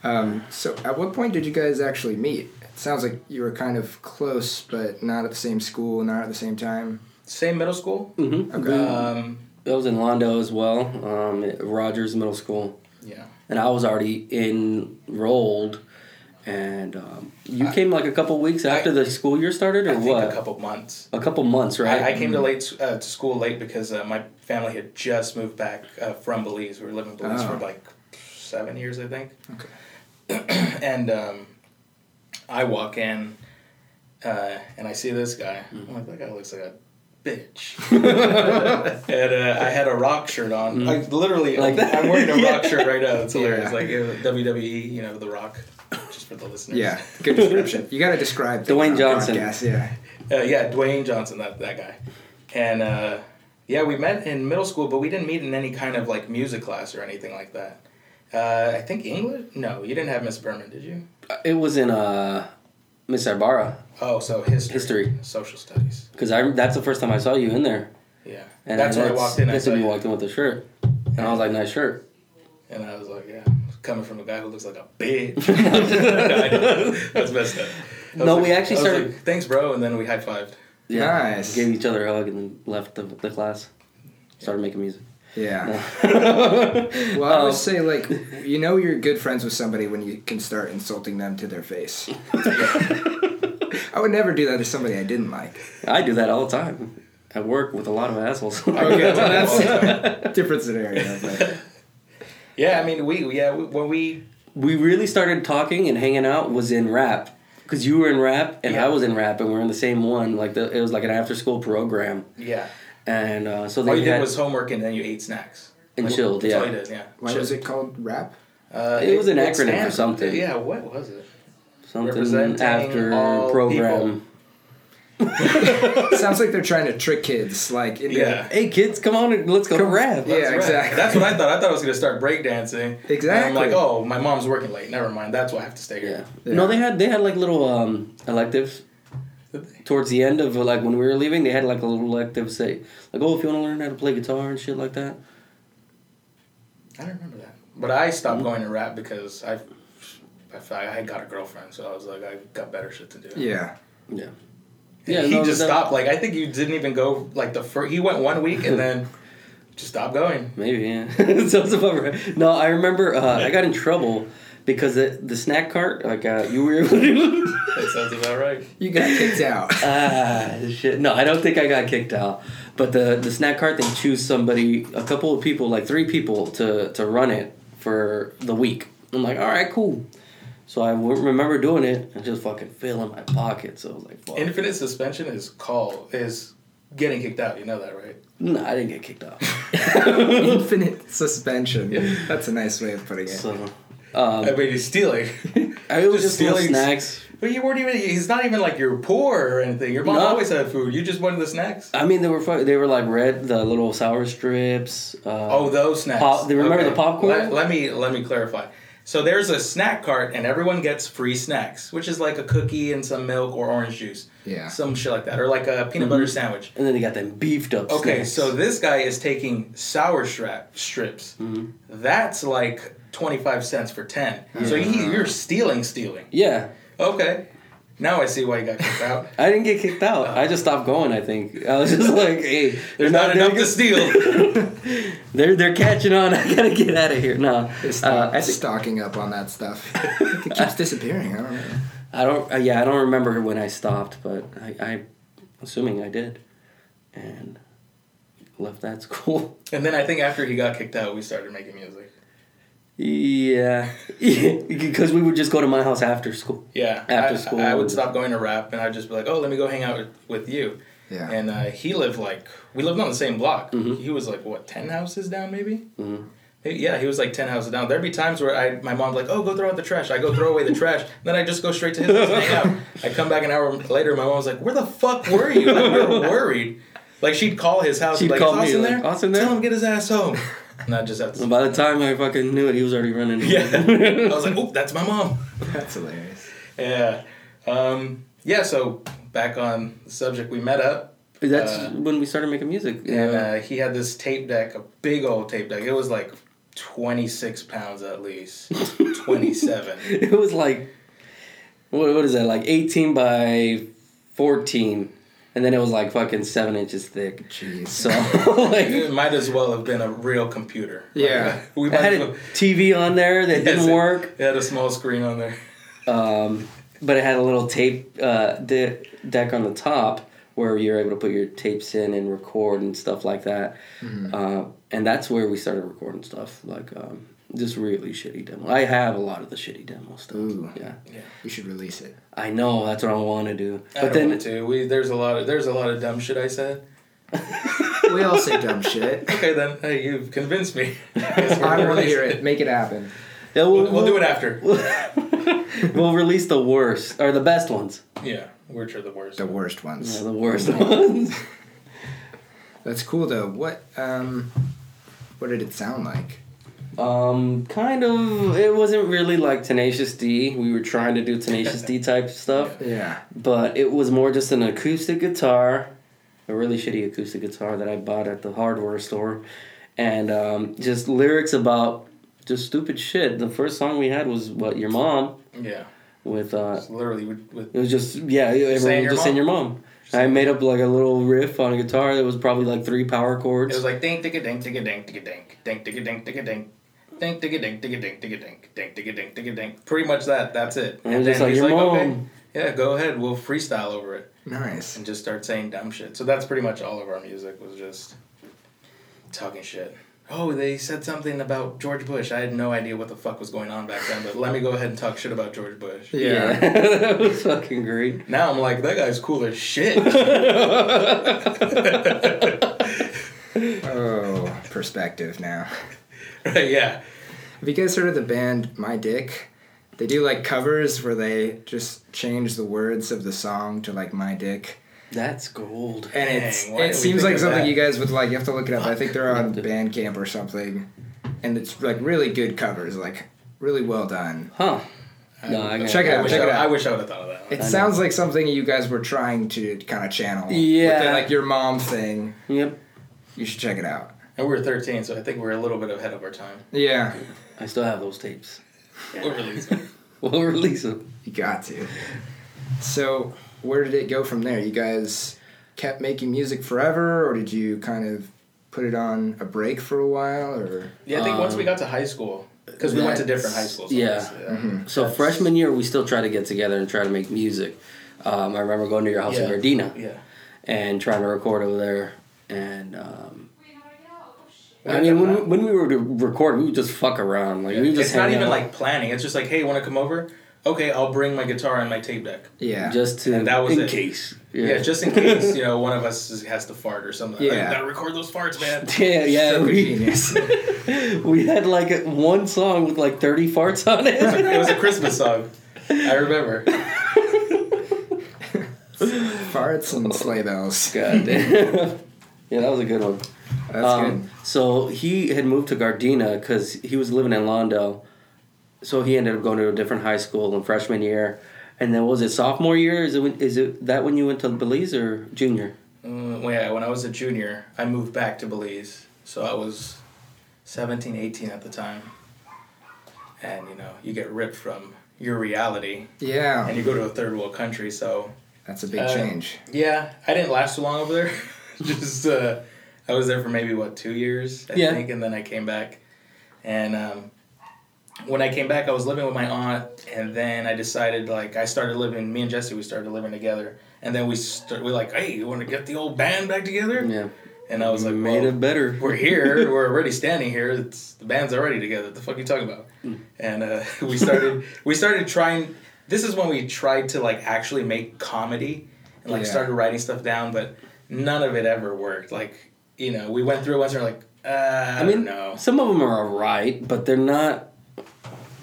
Speaker 1: Um, so, at what point did you guys actually meet? It sounds like you were kind of close, but not at the same school, not at the same time.
Speaker 2: Same middle school.
Speaker 3: Mm-hmm.
Speaker 1: Okay.
Speaker 2: Um,
Speaker 3: I was in Londo as well, um, at Rogers Middle School,
Speaker 2: yeah.
Speaker 3: and I was already enrolled. And um, you came like a couple weeks after the school year started, or
Speaker 2: I
Speaker 3: what?
Speaker 2: a couple months.
Speaker 3: A couple months, right?
Speaker 2: I, I came to late uh, to school late because uh, my family had just moved back uh, from Belize. We were living in Belize
Speaker 1: Oh.
Speaker 2: for like seven years, I think.
Speaker 1: Okay.
Speaker 2: and um, I walk in, uh, and I see this guy.
Speaker 3: Mm-hmm.
Speaker 2: I'm like, that guy looks like a bitch. and uh, I had a rock shirt on, like literally,
Speaker 3: Mm-hmm. Like
Speaker 2: like
Speaker 3: that?
Speaker 2: I'm wearing a rock
Speaker 3: Yeah.
Speaker 2: shirt right now. It's hilarious,
Speaker 1: Yeah.
Speaker 2: like uh, WWE, you know, the Rock. Just for the listeners.
Speaker 1: Yeah, good description. You gotta describe things
Speaker 3: Dwayne Johnson.
Speaker 1: podcasts, yeah.
Speaker 2: Uh, yeah, Dwayne Johnson, that that guy, and uh, yeah, we met in middle school, but we didn't meet in any kind of like music class or anything like that. Uh, I think English. No, you didn't have Miss Berman, did you?
Speaker 3: It was in uh, Miss Ibarra,
Speaker 2: Oh, so history,
Speaker 3: History.
Speaker 2: social studies.
Speaker 3: because I that's the first time I saw you in there.
Speaker 2: Yeah,
Speaker 3: And
Speaker 2: that's when I walked in. I
Speaker 3: That's
Speaker 2: saw
Speaker 3: when you
Speaker 2: you,
Speaker 3: walked in with the shirt, and I was like, "Nice shirt."
Speaker 2: and I was like, yeah, coming from a guy who looks like a bitch. That's messed up.
Speaker 3: No,
Speaker 2: like-
Speaker 3: we actually
Speaker 2: I was
Speaker 3: started-
Speaker 2: like, Thanks, bro, and then we high fived. Yeah.
Speaker 1: Nice.
Speaker 3: Gave each other a hug and then left the, the class. Started making music.
Speaker 1: Yeah. Well, I
Speaker 3: Um,
Speaker 1: would say, like, you know, you're good friends with somebody when you can start insulting them to their face. I would never do that to somebody I didn't like.
Speaker 3: I do that all the time. I work with a lot of assholes.
Speaker 1: Okay, well, that's a different scenario. But
Speaker 2: Yeah, I mean, we yeah we, when we
Speaker 3: we really started talking and hanging out was in rap because you were in rap and
Speaker 2: Yeah.
Speaker 3: I was in rap and we are in the same one. Like the, it was like an after school program,
Speaker 2: yeah.
Speaker 3: and uh, so
Speaker 2: All
Speaker 3: they
Speaker 2: you did was homework and then you ate snacks.
Speaker 3: and chilled.
Speaker 2: That's all you
Speaker 3: Yeah,
Speaker 2: did, yeah.
Speaker 1: why was it called rap?
Speaker 2: Uh,
Speaker 3: It was an acronym for
Speaker 2: stands-
Speaker 3: something.
Speaker 2: Yeah, what was it?
Speaker 3: something after
Speaker 2: all
Speaker 3: program.
Speaker 1: Sounds like they're trying to trick kids. Like, into,
Speaker 2: Yeah.
Speaker 3: Hey kids, come on, and let's go to rap.
Speaker 1: Yeah,
Speaker 2: That's
Speaker 1: exactly.
Speaker 2: That's what I thought. I thought I was gonna start breakdancing.
Speaker 1: Exactly.
Speaker 2: And I'm like, oh, my mom's working late. Never mind. That's why I have to stay
Speaker 3: Yeah.
Speaker 2: here.
Speaker 1: Yeah.
Speaker 3: No, they had they had like little um electives towards the end of like when we were leaving. They had like a little elective say like, oh, if you want to learn how to play guitar and shit like that.
Speaker 2: I don't remember that. But I stopped
Speaker 3: Mm-hmm.
Speaker 2: going to rap because I, I, I had got a girlfriend, so I was like, I got better shit to do.
Speaker 1: Yeah.
Speaker 3: Yeah.
Speaker 2: And
Speaker 3: Yeah,
Speaker 2: he
Speaker 3: no,
Speaker 2: just stopped. Like I think you didn't even go like the first. He went one week and then just stopped going.
Speaker 3: Maybe yeah. Sounds about right. No, I remember uh, I got in trouble because the, the snack cart like uh, you were.
Speaker 2: That sounds about right.
Speaker 1: You got kicked out.
Speaker 3: ah shit. No, I don't think I got kicked out. But the the snack cart they choose somebody, a couple of people, like three people to to run it for the week. I'm like, all right, cool. So I remember doing it and just fucking filling my pockets. So I was like, fuck.
Speaker 2: Infinite suspension is called is getting kicked out. You know that, right?
Speaker 3: no, I didn't get kicked out.
Speaker 1: Infinite suspension. That's a nice way of putting it.
Speaker 3: so um,
Speaker 2: I mean, he's stealing.
Speaker 3: I was
Speaker 2: Just
Speaker 3: just
Speaker 2: stealing-
Speaker 3: snacks.
Speaker 2: but you weren't even. He's not even like you're poor or anything. Your mom
Speaker 3: No.
Speaker 2: always had food. You just wanted the snacks.
Speaker 3: I mean, they were they were like red, the little sour strips. Uh,
Speaker 2: Oh, those snacks.
Speaker 3: Pop- do you remember the popcorn?
Speaker 2: Let, let me let me clarify. So there's a snack cart, and everyone gets free snacks, which is like a cookie and some milk or orange juice,
Speaker 1: Yeah.
Speaker 2: some shit like that, or like a peanut butter sandwich.
Speaker 3: And then they got them beefed up.
Speaker 2: Okay,
Speaker 3: snacks.
Speaker 2: so this guy is taking sour strap strips.
Speaker 3: Mm-hmm.
Speaker 2: That's like twenty five cents for ten. So he, you're stealing, stealing.
Speaker 3: yeah,
Speaker 2: Okay, now I see why you got kicked out.
Speaker 3: I didn't get kicked out. I just stopped going. I think I was just like, hey,
Speaker 2: There's
Speaker 3: they're
Speaker 2: not enough to steal.
Speaker 3: they're they're catching on. I gotta get out of here. No,
Speaker 1: They
Speaker 3: uh, I think
Speaker 1: stocking up on that stuff. it keeps disappearing. I don't know.
Speaker 3: I don't. Uh, yeah, I don't remember when I stopped, but I, I assuming I did, and left that school.
Speaker 2: and then I think after he got kicked out, we started making music.
Speaker 3: Yeah, because we would just go to my house after school.
Speaker 2: Yeah,
Speaker 3: After
Speaker 2: I,
Speaker 3: school.
Speaker 2: I would stop going to rap, and I'd just be like, "Oh, let me go hang out with, with you."
Speaker 1: Yeah.
Speaker 2: And uh, he lived like we lived on the same block.
Speaker 3: Mhm.
Speaker 2: He was like what ten houses down, maybe.
Speaker 3: Mhm.
Speaker 2: Yeah, he was like ten houses down. There'd be times where I, my mom's like, "Oh, go throw out the trash." I go throw away the trash. Then I just go straight to his house and hang out. I come back an hour later. My mom's like, "Where the fuck were you?" Like, we were worried. Like she'd call his house.
Speaker 3: She'd
Speaker 2: like,
Speaker 3: call
Speaker 2: "Is
Speaker 3: me,
Speaker 2: Austin
Speaker 3: like,
Speaker 2: there?
Speaker 3: "Austin there?"
Speaker 2: Tell him get his ass home." And I just have to.
Speaker 3: And by the time I fucking knew it, he was already running.
Speaker 2: Yeah, I was like, "Oh, that's my mom."
Speaker 1: That's hilarious.
Speaker 2: Yeah. Um, yeah, so back on the subject, we met up
Speaker 3: That's
Speaker 2: Uh,
Speaker 3: when we started making music.
Speaker 2: and
Speaker 3: Yeah.
Speaker 2: uh, he had this tape deck, a big old tape deck. It was like 26 pounds at least, 27.
Speaker 3: it was like, what what is that? Like eighteen by fourteen, and then it was like fucking seven inches thick.
Speaker 1: Jeez.
Speaker 3: So like,
Speaker 2: It might as well have been a real computer.
Speaker 1: Yeah.
Speaker 2: we
Speaker 3: I
Speaker 2: might
Speaker 3: had
Speaker 2: as
Speaker 3: a. TV on there that
Speaker 2: Yes,
Speaker 3: didn't work.
Speaker 2: It had a small screen on there.
Speaker 3: Um, but it had a little tape uh, de- deck on the top where you're able to put your tapes in and record and stuff like that. Uh, and that's where we started recording stuff like um, just really shitty demo. I have a lot of the shitty demo stuff.
Speaker 1: Ooh.
Speaker 3: Yeah,
Speaker 1: We should release it.
Speaker 3: I know that's what I want to do.
Speaker 2: I
Speaker 3: But
Speaker 2: don't
Speaker 3: then
Speaker 2: want to. We there's a lot of there's a lot of dumb shit I said.
Speaker 1: We all say dumb shit.
Speaker 2: Okay then, hey, you've convinced me. I guess we're
Speaker 1: I
Speaker 2: gonna
Speaker 1: want to hear it. Make it happen.
Speaker 3: Yeah,
Speaker 2: We'll, we'll do it after.
Speaker 3: we'll release the worst or the best ones.
Speaker 2: Yeah, which are the worst.
Speaker 1: The worst ones.
Speaker 3: Yeah, the worst ones.
Speaker 1: That's cool though. What um, what did it sound like?
Speaker 3: Um, kind of. It wasn't really like Tenacious D. We were trying to do Tenacious D type stuff,
Speaker 1: Yeah.
Speaker 3: but it was more just an acoustic guitar, a really shitty acoustic guitar that I bought at the hardware store, and um, just lyrics about just stupid shit. The first song we had was what your mom
Speaker 2: Yeah,
Speaker 3: with. Uh,
Speaker 2: it's literally with, with
Speaker 3: it was just yeah, everyone
Speaker 2: saying
Speaker 3: just saying your mom. I made up like a little riff on a guitar that was probably like three power chords.
Speaker 2: It was like ding digga ding digga ding digga ding ding digga ding digga ding ding digga ding digga ding digga ding ding digga ding digga ding. Pretty much that. That's it.
Speaker 3: And it was just like, your mom.
Speaker 2: yeah, go ahead. We'll freestyle over it
Speaker 1: Nice.
Speaker 2: and just start saying dumb shit. So that's pretty much all of our music was just talking shit. Oh, they said something about George Bush. I had no idea what the fuck was going on back then, but let me go ahead and talk shit about George Bush.
Speaker 1: Yeah.
Speaker 3: that was fucking great.
Speaker 2: Now I'm like, that guy's cool as shit.
Speaker 1: Oh, perspective now.
Speaker 2: right, yeah.
Speaker 1: Have you guys heard of the band My Dick? They do like covers where they just change the words of the song to like My Dick.
Speaker 3: That's gold.
Speaker 1: And
Speaker 2: Dang,
Speaker 1: it's
Speaker 2: why didn't
Speaker 1: it seems like something
Speaker 2: that?
Speaker 1: you guys would like. You have to look it up. I think they're on Bandcamp or something. And it's like really good covers, like really well done.
Speaker 3: Huh. No, I
Speaker 1: Check it out,
Speaker 2: wish
Speaker 1: check
Speaker 2: I,
Speaker 1: it out.
Speaker 2: I wish I would have thought of that. One.
Speaker 1: It
Speaker 3: I know.
Speaker 1: sounds like something you guys were trying to kind of channel.
Speaker 3: Yeah.
Speaker 1: With the, like your mom thing.
Speaker 3: Yep.
Speaker 1: You should check it out.
Speaker 2: And we were 13, so I think we're a little bit ahead of our time.
Speaker 1: Yeah,
Speaker 3: I still have those tapes.
Speaker 2: We'll release them.
Speaker 3: We'll release them.
Speaker 1: you got to. So, where did it go from there? You guys kept making music forever, or did you kind of put it on a break for a while, or?
Speaker 2: Yeah, I think once we
Speaker 3: Um,
Speaker 2: got to high school, because we went to different high schools.
Speaker 3: yeah.
Speaker 2: obviously,
Speaker 3: So
Speaker 2: That's-
Speaker 3: freshman year, we still try to get together and try to make music. Um, I remember going to your house in
Speaker 2: Yeah.
Speaker 3: Gardena
Speaker 2: Yeah.
Speaker 3: and trying to record over there. And um,
Speaker 2: We
Speaker 3: I mean, when,
Speaker 2: plan.
Speaker 3: when we were to record, we would just fuck around. Like we would just
Speaker 2: it's not
Speaker 3: hang
Speaker 2: even
Speaker 3: out.
Speaker 2: like planning. It's just like, hey, want to come over? Okay, I'll bring my guitar and my tape deck.
Speaker 1: Yeah.
Speaker 3: just to
Speaker 2: And that was
Speaker 3: in
Speaker 2: it.
Speaker 3: case.
Speaker 2: Yeah, just in case you know one of us is- has to fart or something.
Speaker 1: Yeah.
Speaker 2: Like, gotta record those farts, man.
Speaker 3: yeah, yeah.
Speaker 1: Stroke
Speaker 3: We,
Speaker 1: genius.
Speaker 3: we had like one song with like thirty farts on it.
Speaker 2: it was a Christmas song. I remember.
Speaker 1: Farts and sleigh bells.
Speaker 3: God damn. yeah, that was a good one.
Speaker 1: That's
Speaker 3: Um, So he had moved to Gardena because he was living in Londo. so he ended up going to a different high school in freshman year, and then was it sophomore year? Is it when, is it that when you went to Belize or junior?
Speaker 2: Uh, well, yeah, when I was a junior, I moved back to Belize. So I was 17, 18 at the time. And, you know, you get ripped from your reality
Speaker 1: Yeah,
Speaker 2: and you go to a third world country. So,
Speaker 1: that's a big
Speaker 2: Uh,
Speaker 1: change.
Speaker 2: yeah, I didn't last too long over there. Just, uh, I was there for maybe, what, two years, I
Speaker 3: Yeah.
Speaker 2: think. And then I came back. And um, when I came back, I was living with my aunt. And then I decided, like, I started living, me and Jesse, we started living together. And then we start, we like, hey, you want to get the old band back together?
Speaker 3: Yeah,
Speaker 2: And I was like,
Speaker 3: made
Speaker 2: well,
Speaker 3: it better.
Speaker 2: we're here. We're already standing here. It's the band's already together. What the fuck are you talking about? And uh, we started. we started trying. This is when we tried to like actually make comedy and like
Speaker 1: Yeah.
Speaker 2: started writing stuff down, but none of it ever worked. Like you know, we went through it once and we're like, uh, I,
Speaker 3: I mean,
Speaker 2: don't
Speaker 3: some of them are alright, but they're not.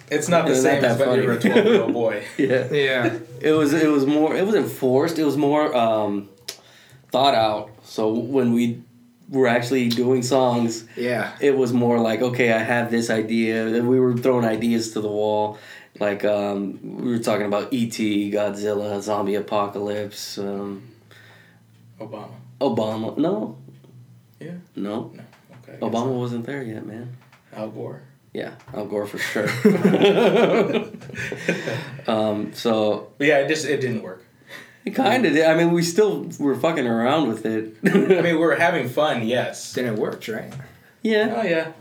Speaker 2: It's not the
Speaker 3: They're
Speaker 2: same
Speaker 3: not
Speaker 2: as
Speaker 3: that
Speaker 2: when you were a
Speaker 3: funny.
Speaker 2: twelve year old boy.
Speaker 3: Yeah,
Speaker 1: Yeah,
Speaker 3: it was. It was more. It wasn't forced. It was more um, thought out. So when we were actually doing songs,
Speaker 1: yeah,
Speaker 3: it was more like okay i have this idea we were throwing ideas to the wall like um, we were talking about et godzilla zombie apocalypse um,
Speaker 2: Obama.
Speaker 3: obama no
Speaker 2: Yeah.
Speaker 3: no
Speaker 2: No. Okay.
Speaker 3: obama wasn't there yet man
Speaker 2: Al Gore.
Speaker 3: yeah al gore for sure um, so
Speaker 2: But yeah, it just it didn't work.
Speaker 3: it kind of did i mean we still were fucking around with it
Speaker 2: I mean, we were having fun, yes.
Speaker 1: then it worked, right?
Speaker 3: yeah
Speaker 2: Oh yeah,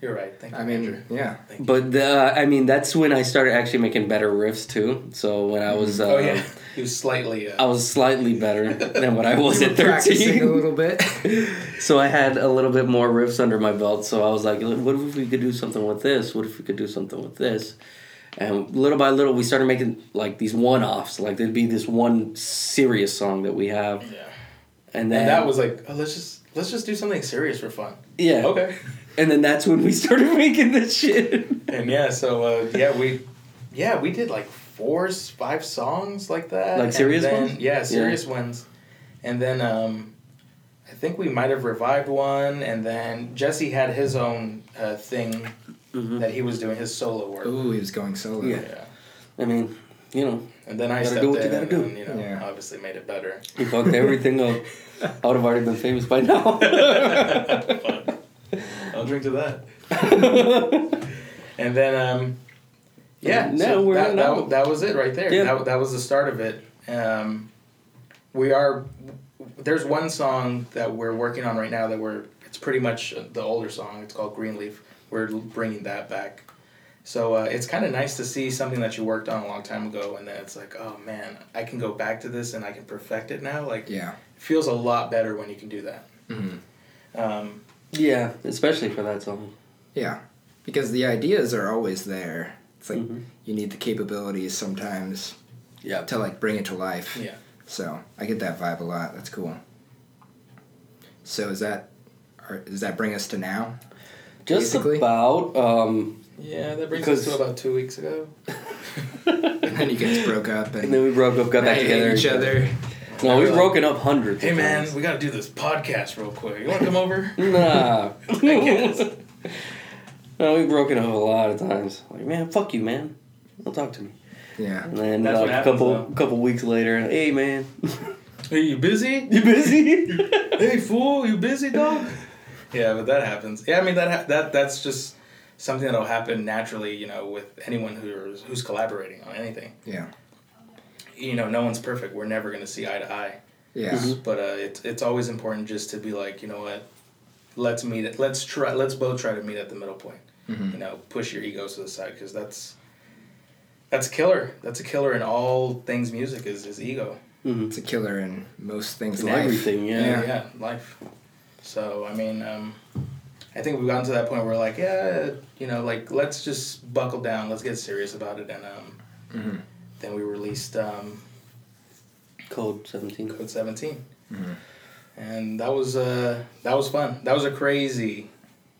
Speaker 2: you're right. Thank you.
Speaker 1: I mean,
Speaker 2: Andrew.
Speaker 1: yeah,
Speaker 2: Thank you.
Speaker 3: but the, I mean that's when I started actually making better riffs too. So when I was uh,
Speaker 2: oh yeah, he was slightly.
Speaker 3: I
Speaker 2: Uh,
Speaker 3: was slightly better than what I was
Speaker 1: You
Speaker 3: at
Speaker 1: were practicing a little bit.
Speaker 3: so I had a little bit more riffs under my belt. So I was like, what if we could do something with this? What if we could do something with this? And little by little, we started making like these one offs. Like there'd be this one serious song that we have.
Speaker 2: yeah.
Speaker 3: And then
Speaker 2: And that was like, oh, let's just let's just do something serious for fun.
Speaker 3: yeah.
Speaker 2: Okay.
Speaker 3: And then that's when we started making this shit.
Speaker 2: And yeah, so uh, yeah, we yeah we did like four, five songs like that.
Speaker 3: Like serious
Speaker 2: then-
Speaker 3: ones?
Speaker 2: Yeah, serious ones. And then um, I think we might have revived one, and then Jesse had his own uh, thing
Speaker 3: Mhm.
Speaker 2: that he was doing his solo work.
Speaker 1: Ooh, he was going solo.
Speaker 3: Yeah.
Speaker 2: Yeah.
Speaker 3: I mean, you know,
Speaker 2: And then I
Speaker 3: Gotta
Speaker 2: stepped
Speaker 3: do what you
Speaker 2: in
Speaker 3: gotta do.
Speaker 2: and you know
Speaker 1: Yeah.
Speaker 2: obviously made it better.
Speaker 3: we fucked everything up. I would have already been famous by now.
Speaker 2: I'll drink to that. and then, um, yeah,
Speaker 3: And
Speaker 2: so
Speaker 3: we're
Speaker 2: that, that, that was it right there.
Speaker 3: Yeah.
Speaker 2: That, that was the start of it. Um, we are, there's one song that we're working on right now that we're, it's pretty much the older song. It's called Greenleaf. We're bringing that back. So uh, it's kind of nice to see something that you worked on a long time ago, and then it's like, oh man, I can go back to this and I can perfect it now. Like,
Speaker 1: Yeah.
Speaker 2: it feels a lot better when you can do that.
Speaker 1: hmm
Speaker 2: Um,
Speaker 3: yeah, especially for that song.
Speaker 1: Yeah. Because the ideas are always there. It's like
Speaker 3: Mhm.
Speaker 1: you need the capabilities sometimes
Speaker 3: Yeah.
Speaker 1: to like bring it to life.
Speaker 2: yeah.
Speaker 1: So I get that vibe a lot. That's cool. So is that, or does that bring us to now?
Speaker 3: Just
Speaker 1: Basically.
Speaker 3: about. Um,
Speaker 2: Yeah, that brings
Speaker 3: Because-
Speaker 2: us to about two weeks ago.
Speaker 1: And then you guys broke up and,
Speaker 3: and then we broke up, got back together.
Speaker 1: each other.
Speaker 3: No, we've broken up hundreds.
Speaker 2: Hey
Speaker 3: of
Speaker 2: man,
Speaker 3: times.
Speaker 2: we gotta do this podcast real quick. You wanna come over?
Speaker 3: Nah.
Speaker 2: guess.
Speaker 3: no, we've broken up a lot of times. Like, man, fuck you, man. Don't talk to me.
Speaker 1: Yeah.
Speaker 3: And then
Speaker 2: That's
Speaker 3: like,
Speaker 2: what
Speaker 3: a
Speaker 2: happens,
Speaker 3: couple
Speaker 2: though.
Speaker 3: couple weeks later, hey man,
Speaker 2: Hey, you busy?
Speaker 3: you busy?
Speaker 2: hey fool, you busy dog? Yeah, but that happens. Yeah, I mean that ha- that that's just something that'll happen naturally. You know, with anyone who's who's collaborating on anything.
Speaker 1: Yeah.
Speaker 2: You know, no one's perfect. We're never gonna see eye to eye.
Speaker 1: Yeah.
Speaker 3: Mhm.
Speaker 2: But uh, it's it's always important just to be like, you know what, let's meet it. Let's try. Let's both try to meet at the middle point.
Speaker 1: Mhm.
Speaker 2: You know, push your egos to the side because that's that's a killer. That's a killer in all things music is is ego.
Speaker 3: Mhm.
Speaker 1: It's a killer in most things.
Speaker 3: In
Speaker 1: life.
Speaker 3: everything, yeah.
Speaker 2: Yeah, life. So I mean, um, I think we've gotten to that point where like, yeah, you know, like let's just buckle down. Let's get serious about it. And um,
Speaker 1: Mhm.
Speaker 2: Then we released um,
Speaker 3: Code seventeen.
Speaker 2: Code Seventeen.
Speaker 1: Mhm.
Speaker 2: And that was uh that was fun. That was a crazy.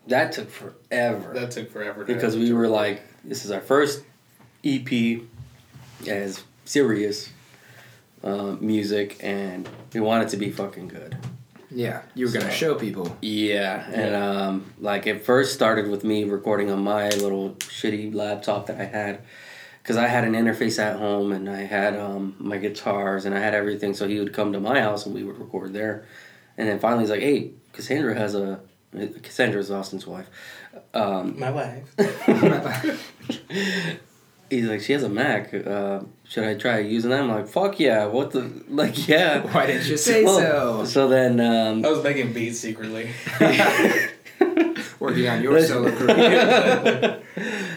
Speaker 3: That took forever.
Speaker 2: That took forever. To,
Speaker 3: because we were like, this is our first EP as serious uh, music, and we want it to be fucking good.
Speaker 1: Yeah, you were gonna show people.
Speaker 3: Yeah, and um, like it first started with me recording on my little shitty laptop that I had, because I had an interface at home and I had um, my guitars and I had everything. So he would come to my house and we would record there, and then finally he's like, "Hey, Cassandra has a Cassandra's Austin's wife." Um,
Speaker 2: My wife.
Speaker 3: he's like, "She has a Mac. Uh, should I try using that?" I'm like, "Fuck yeah! What the like? Yeah."
Speaker 1: Why didn't you say
Speaker 3: Well,
Speaker 1: so?
Speaker 3: So then. Um,
Speaker 2: I was making beats secretly.
Speaker 1: Working on your solo career.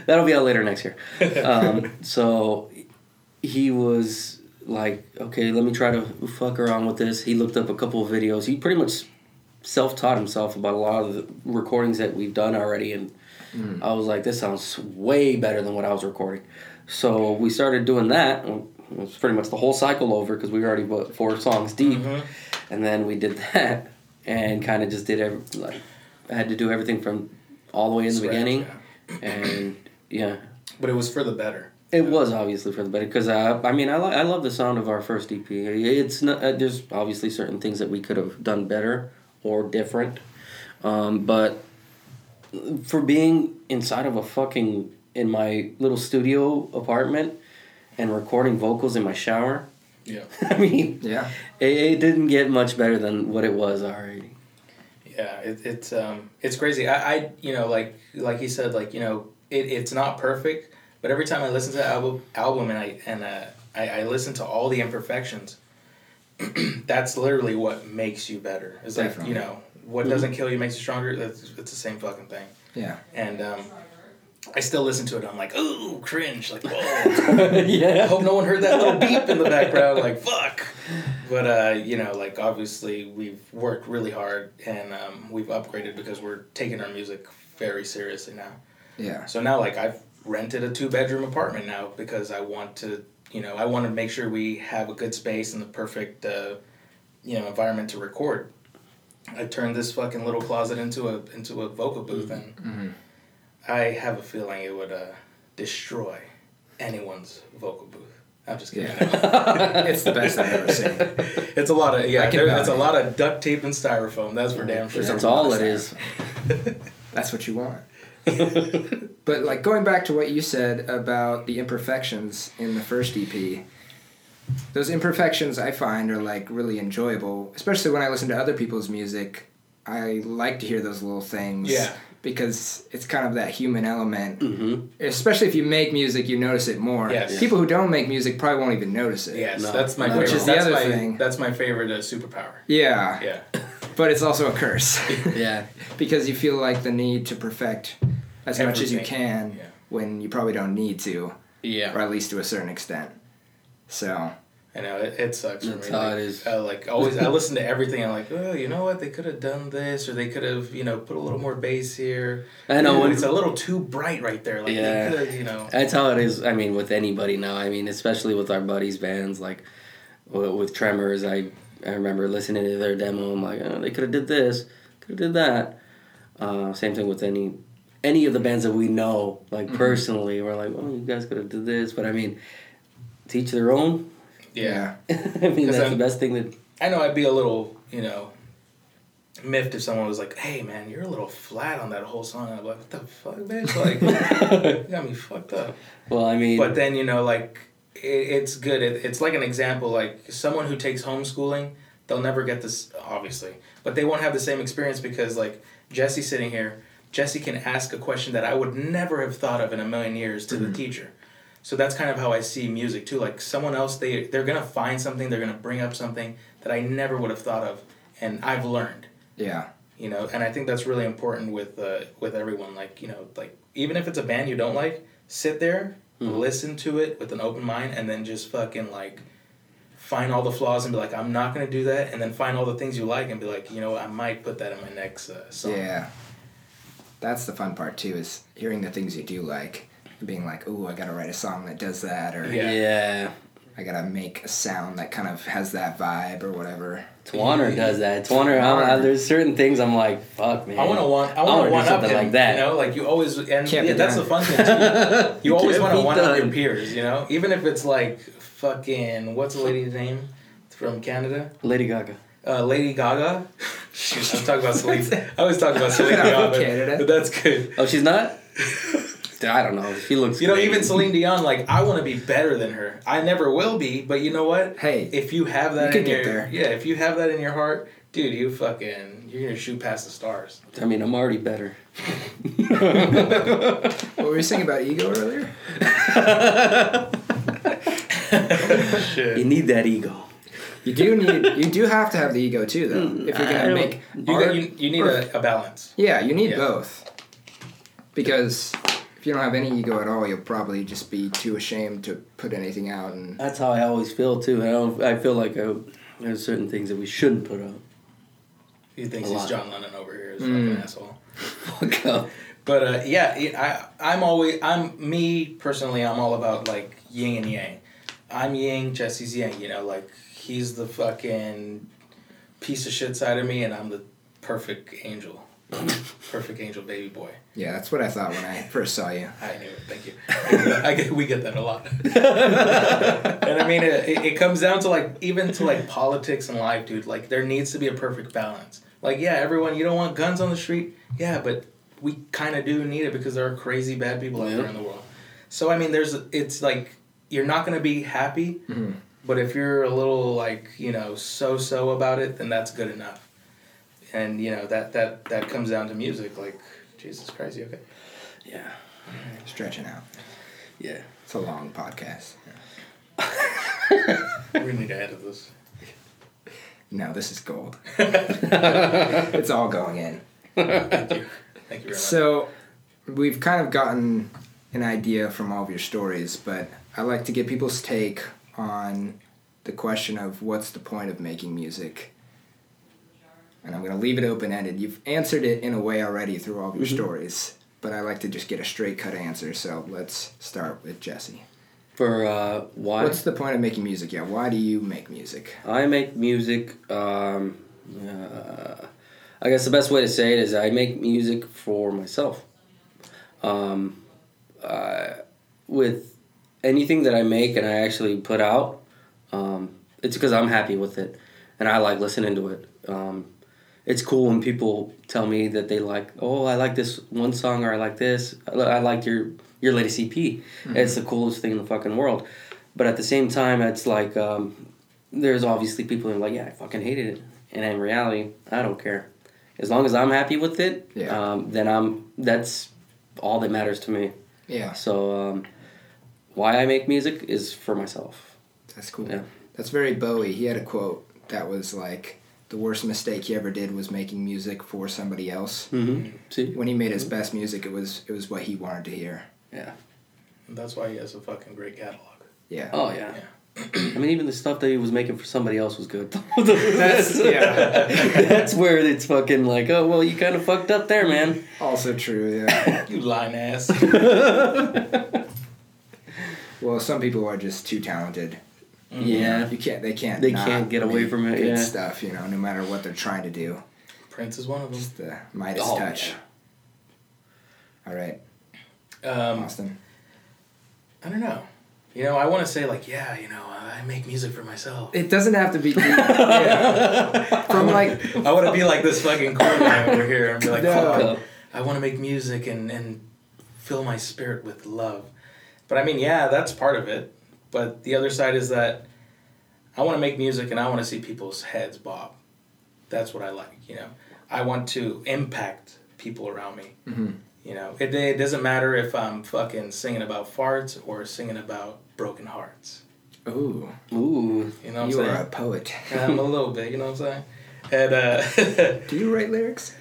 Speaker 3: That'll be out later next year. Um, so he was like, okay, let me try to fuck around with this. He looked up a couple of videos. He pretty much self taught himself about a lot of the recordings that we've done already. And I was like, this sounds way better than what I was recording. So we started doing that. It was pretty much the whole cycle over because we were already what, four songs deep. And then we did that and kind of just did every, like, I had to do everything from all the way in the
Speaker 2: Scratch,
Speaker 3: beginning.
Speaker 2: yeah.
Speaker 3: And yeah,
Speaker 2: But it was for the better.
Speaker 3: it was obviously for the better because uh, I mean I, li- I love the sound of our first EP. It's not uh, there's obviously certain things that we could have done better or different, um, but for being inside of a fucking in my little studio apartment and recording vocals in my shower,
Speaker 2: Yeah.
Speaker 3: I mean
Speaker 1: yeah.
Speaker 3: it, it didn't get much better than what it was already.
Speaker 2: Yeah, it, it's um, it's crazy. I, I, you know, like like he said, like you know, it, it's not perfect, but every time I listen to the album, album and I and uh, I, I listen to all the imperfections, that's literally what makes you better. It's like you know, what doesn't kill you makes you stronger. That's it's the same fucking thing.
Speaker 1: Yeah.
Speaker 2: And um, I still listen to it. I'm like, ooh, cringe. Like, whoa. I hope no one heard that little beep in the background. Like, fuck. But uh, you know, like obviously we've worked really hard and um, we've upgraded because we're taking our music very seriously now.
Speaker 1: Yeah.
Speaker 2: So now, like, I've rented a two bedroom apartment now because I want to, you know, I want to make sure we have a good space and the perfect, uh, you know, environment to record. I turned this fucking little closet into a into a vocal booth, and I have a feeling it would uh, destroy anyone's vocal booth. I'm just kidding.
Speaker 1: Yeah. it's the best I've ever seen.
Speaker 2: it's a lot of yeah. There, it's a lot of duct tape and styrofoam. That's for damn sure.
Speaker 3: That's all it is.
Speaker 1: That's what you want. But like going back to what you said about the imperfections in the first EP, those imperfections I find are like really enjoyable, especially when I listen to other people's music. I like to hear those little things.
Speaker 2: Yeah.
Speaker 1: Because it's kind of that human element.
Speaker 3: hmm
Speaker 1: Especially if you make music, you notice it more.
Speaker 2: Yes.
Speaker 1: People who don't make music probably won't even notice it.
Speaker 2: Yes,
Speaker 3: No.
Speaker 2: that's my
Speaker 3: Which
Speaker 2: favorite.
Speaker 1: is the
Speaker 2: that's
Speaker 1: other
Speaker 2: my,
Speaker 1: thing.
Speaker 2: That's my favorite uh, superpower.
Speaker 1: Yeah.
Speaker 2: Yeah.
Speaker 1: But it's also a curse.
Speaker 3: Yeah.
Speaker 1: because you feel like the need to perfect as much as you can
Speaker 2: Yeah.
Speaker 1: when you probably don't need to, or at least to a certain extent. So,
Speaker 2: I know it, it sucks for
Speaker 3: That's
Speaker 2: me.
Speaker 3: how
Speaker 2: like,
Speaker 3: it is.
Speaker 2: Uh, like always, I listen to everything. I'm like, oh, you know what? They could have done this, or they could have, you know, put a little more bass here.
Speaker 3: I know,
Speaker 2: Ooh,
Speaker 3: when-
Speaker 2: it's a little too bright right there. Like,
Speaker 3: Yeah.
Speaker 2: they you know.
Speaker 3: That's how it is. I mean, with anybody now. I mean, especially with our buddies' bands, like with, with Tremors. I I remember listening to their demo. I'm like, oh, they could have did this, could have did that. Uh, same thing with any any of the bands that we know, like mm-hmm. personally. We're like, well, you guys could have did this, but I mean, teach their own.
Speaker 2: Yeah.
Speaker 3: I mean that's
Speaker 2: I'm-
Speaker 3: the best thing that.
Speaker 2: I know I'd be a little, you know, miffed if someone was like, "Hey, man, you're a little flat on that whole song." I'm like, "What the fuck, bitch? Like, you got me fucked up."
Speaker 3: Well, I mean,
Speaker 2: But then you know, like, it, it's good. It, it's like an example. Like someone who takes homeschooling, they'll never get this, obviously, but they won't have the same experience because, like, Jesse sitting here, Jesse can ask a question that I would never have thought of in a million years to the teacher. So that's kind of how I see music too. Like someone else, they they're gonna find something, they're gonna bring up something that I never would have thought of, and I've learned
Speaker 1: yeah.
Speaker 2: you know and i think that's really important with uh, with everyone like you know like even if it's a band you don't like sit there listen to it with an open mind and then just fucking like find all the flaws and be like i'm not going to do that and then find all the things you like and be like you know what, i might put that in my next uh, song
Speaker 1: Yeah. That's the fun part too is hearing the things you do like and being like, "Ooh, I got to write a song that does that or
Speaker 2: Yeah.
Speaker 3: yeah.
Speaker 1: I got to make a sound that kind of has that vibe or whatever."
Speaker 3: Twanner does that. Twanner, I, I, there's certain things I'm like, fuck, man.
Speaker 2: I want to want. I
Speaker 3: I
Speaker 2: want
Speaker 3: wanna
Speaker 2: to
Speaker 3: do
Speaker 2: one up
Speaker 3: something
Speaker 2: him,
Speaker 3: like that.
Speaker 2: You know, like you always and
Speaker 1: Can't
Speaker 2: yeah, that's
Speaker 1: done.
Speaker 2: the fun thing. Too. You always want to
Speaker 3: be
Speaker 2: one up your peers. You know, even if it's like fucking what's the lady's name from Canada?
Speaker 3: Lady Gaga.
Speaker 2: Uh, Lady Gaga. Shoot, I'm talking about Celine. I was talking about Celine
Speaker 1: From
Speaker 2: Dion, but,
Speaker 1: Canada.
Speaker 2: but that's good.
Speaker 3: Oh, she's not. I don't know. She looks.
Speaker 2: You know,
Speaker 3: great.
Speaker 2: even Celine Dion, like I want to be better than her. I never will be, but you know what?
Speaker 1: Hey,
Speaker 2: If you have that
Speaker 1: You
Speaker 2: in
Speaker 1: could get
Speaker 2: your
Speaker 1: there.
Speaker 2: yeah, if you have that in your heart, dude, you fucking you're gonna shoot past the stars.
Speaker 3: I mean, I'm already better.
Speaker 1: what were you saying about ego earlier?
Speaker 2: Shit.
Speaker 3: You need that ego.
Speaker 1: You do need. You do have to have the ego too, though. If you're gonna make
Speaker 2: You,
Speaker 1: art.
Speaker 2: you, you need
Speaker 1: or-
Speaker 2: a, a balance.
Speaker 1: yeah, you need
Speaker 2: Yeah.
Speaker 1: both. Because if you don't have any ego at all, you'll probably just be too ashamed to put anything out. And
Speaker 3: That's how I always feel too. I don't. I feel like I, there's certain things that we shouldn't put out.
Speaker 2: He thinks he's. John Lennon over here, is a
Speaker 1: Mm.
Speaker 2: fucking asshole.
Speaker 3: Fuck up.
Speaker 2: But uh, yeah, I I'm always I'm me personally. I'm all about like yin and yang. I'm yin, Jesse's yang. You know, like he's the fucking piece of shit side of me, and I'm the perfect angel, perfect angel baby boy.
Speaker 1: yeah, that's what I thought when I first saw you.
Speaker 2: I knew it. Thank you. I get, we get that a lot. and I mean, it, it, comes down to like even to like politics and life, dude. Like there needs to be a perfect balance. Like yeah, everyone, you don't want guns on the street. Yeah, but we kind of do need it because there are crazy bad people out
Speaker 3: Yeah.
Speaker 2: there in the world. So I mean, there's it's like you're not gonna be happy,
Speaker 1: Mhm.
Speaker 2: But if you're a little like you know so so about it, then that's good enough. And you know that that that comes down to music. Like Jesus Christ, you okay?
Speaker 3: Yeah.
Speaker 1: Stretching out.
Speaker 3: Yeah.
Speaker 1: It's a long podcast.
Speaker 2: we need to edit this.
Speaker 1: No, this is gold. it's all going in.
Speaker 2: Thank you. Thank you very much.
Speaker 1: So, we've kind of gotten an idea from all of your stories, but I like to get people's take on the question of what's the point of making music. And I'm going to leave it open ended. You've answered it in a way already through all of your
Speaker 3: Mhm.
Speaker 1: stories, but I like to just get a straight cut answer. So, let's start with Jesse.
Speaker 3: For uh, why
Speaker 1: What's the point of making music? Yeah, why do you make music?
Speaker 3: I make music. Um, uh, I guess the best way to say it is I make music for myself. Um, uh, with anything that I make and I actually put out, um, it's because I'm happy with it and I like listening to it. Um, it's cool when people tell me that they like, oh, I like this one song or I like this. I, li- I like your your latest EP. It's the coolest thing in the fucking world. But at the same time, it's like um, there's obviously people who are like, yeah, I fucking hated it, and in reality, I don't care. As long as I'm happy with it,
Speaker 1: Yeah.
Speaker 3: um, then I'm. That's all that matters to me.
Speaker 1: Yeah,
Speaker 3: So um, why I make music is for myself.
Speaker 1: that's cool.
Speaker 3: Yeah.
Speaker 1: That's very Bowie. He had a quote that was like, the worst mistake he ever did was making music for somebody else.
Speaker 3: Mm-hmm. See,
Speaker 1: When he made his best music, it was it was what he wanted to hear.
Speaker 3: yeah.
Speaker 2: And that's why he has a fucking great catalog.
Speaker 1: Yeah.
Speaker 3: Oh yeah. I mean, even the stuff that he was making for somebody else was good.
Speaker 1: That's- yeah.
Speaker 3: That's where it's fucking like, oh well, you kind of fucked up there, man.
Speaker 1: Also true. Yeah.
Speaker 2: You lying ass.
Speaker 1: Well, some people are just too talented.
Speaker 3: Yeah.
Speaker 1: You can't. They can't.
Speaker 3: They can't get away from it,
Speaker 1: Good
Speaker 3: yeah.
Speaker 1: stuff. You know, no matter what they're trying to do.
Speaker 2: Prince is one of them.
Speaker 1: Just the Midas
Speaker 3: Oh,
Speaker 1: touch.
Speaker 3: yeah.
Speaker 1: All right,
Speaker 2: Um,
Speaker 1: Austin.
Speaker 2: I don't know. You know, I want to say like, yeah, you know, I make music for myself.
Speaker 1: It doesn't have to be. deep. yeah. From like.
Speaker 2: I want to be like this fucking cool guy over here and be like,
Speaker 1: No.
Speaker 2: fuck, I want to make music and and fill my spirit with love. But I mean, yeah, that's part of it. But the other side is that I want to make music and I want to see people's heads bob. That's what I like. You know, I want to impact people around me.
Speaker 1: Mhm.
Speaker 2: You know, it, it doesn't matter if I'm fucking singing about farts or singing about broken hearts.
Speaker 1: Ooh,
Speaker 3: Ooh.
Speaker 2: You know what
Speaker 1: you
Speaker 2: I'm
Speaker 1: are a poet.
Speaker 2: I'm a little bit, you know what I'm saying? And uh,
Speaker 1: Do you write lyrics?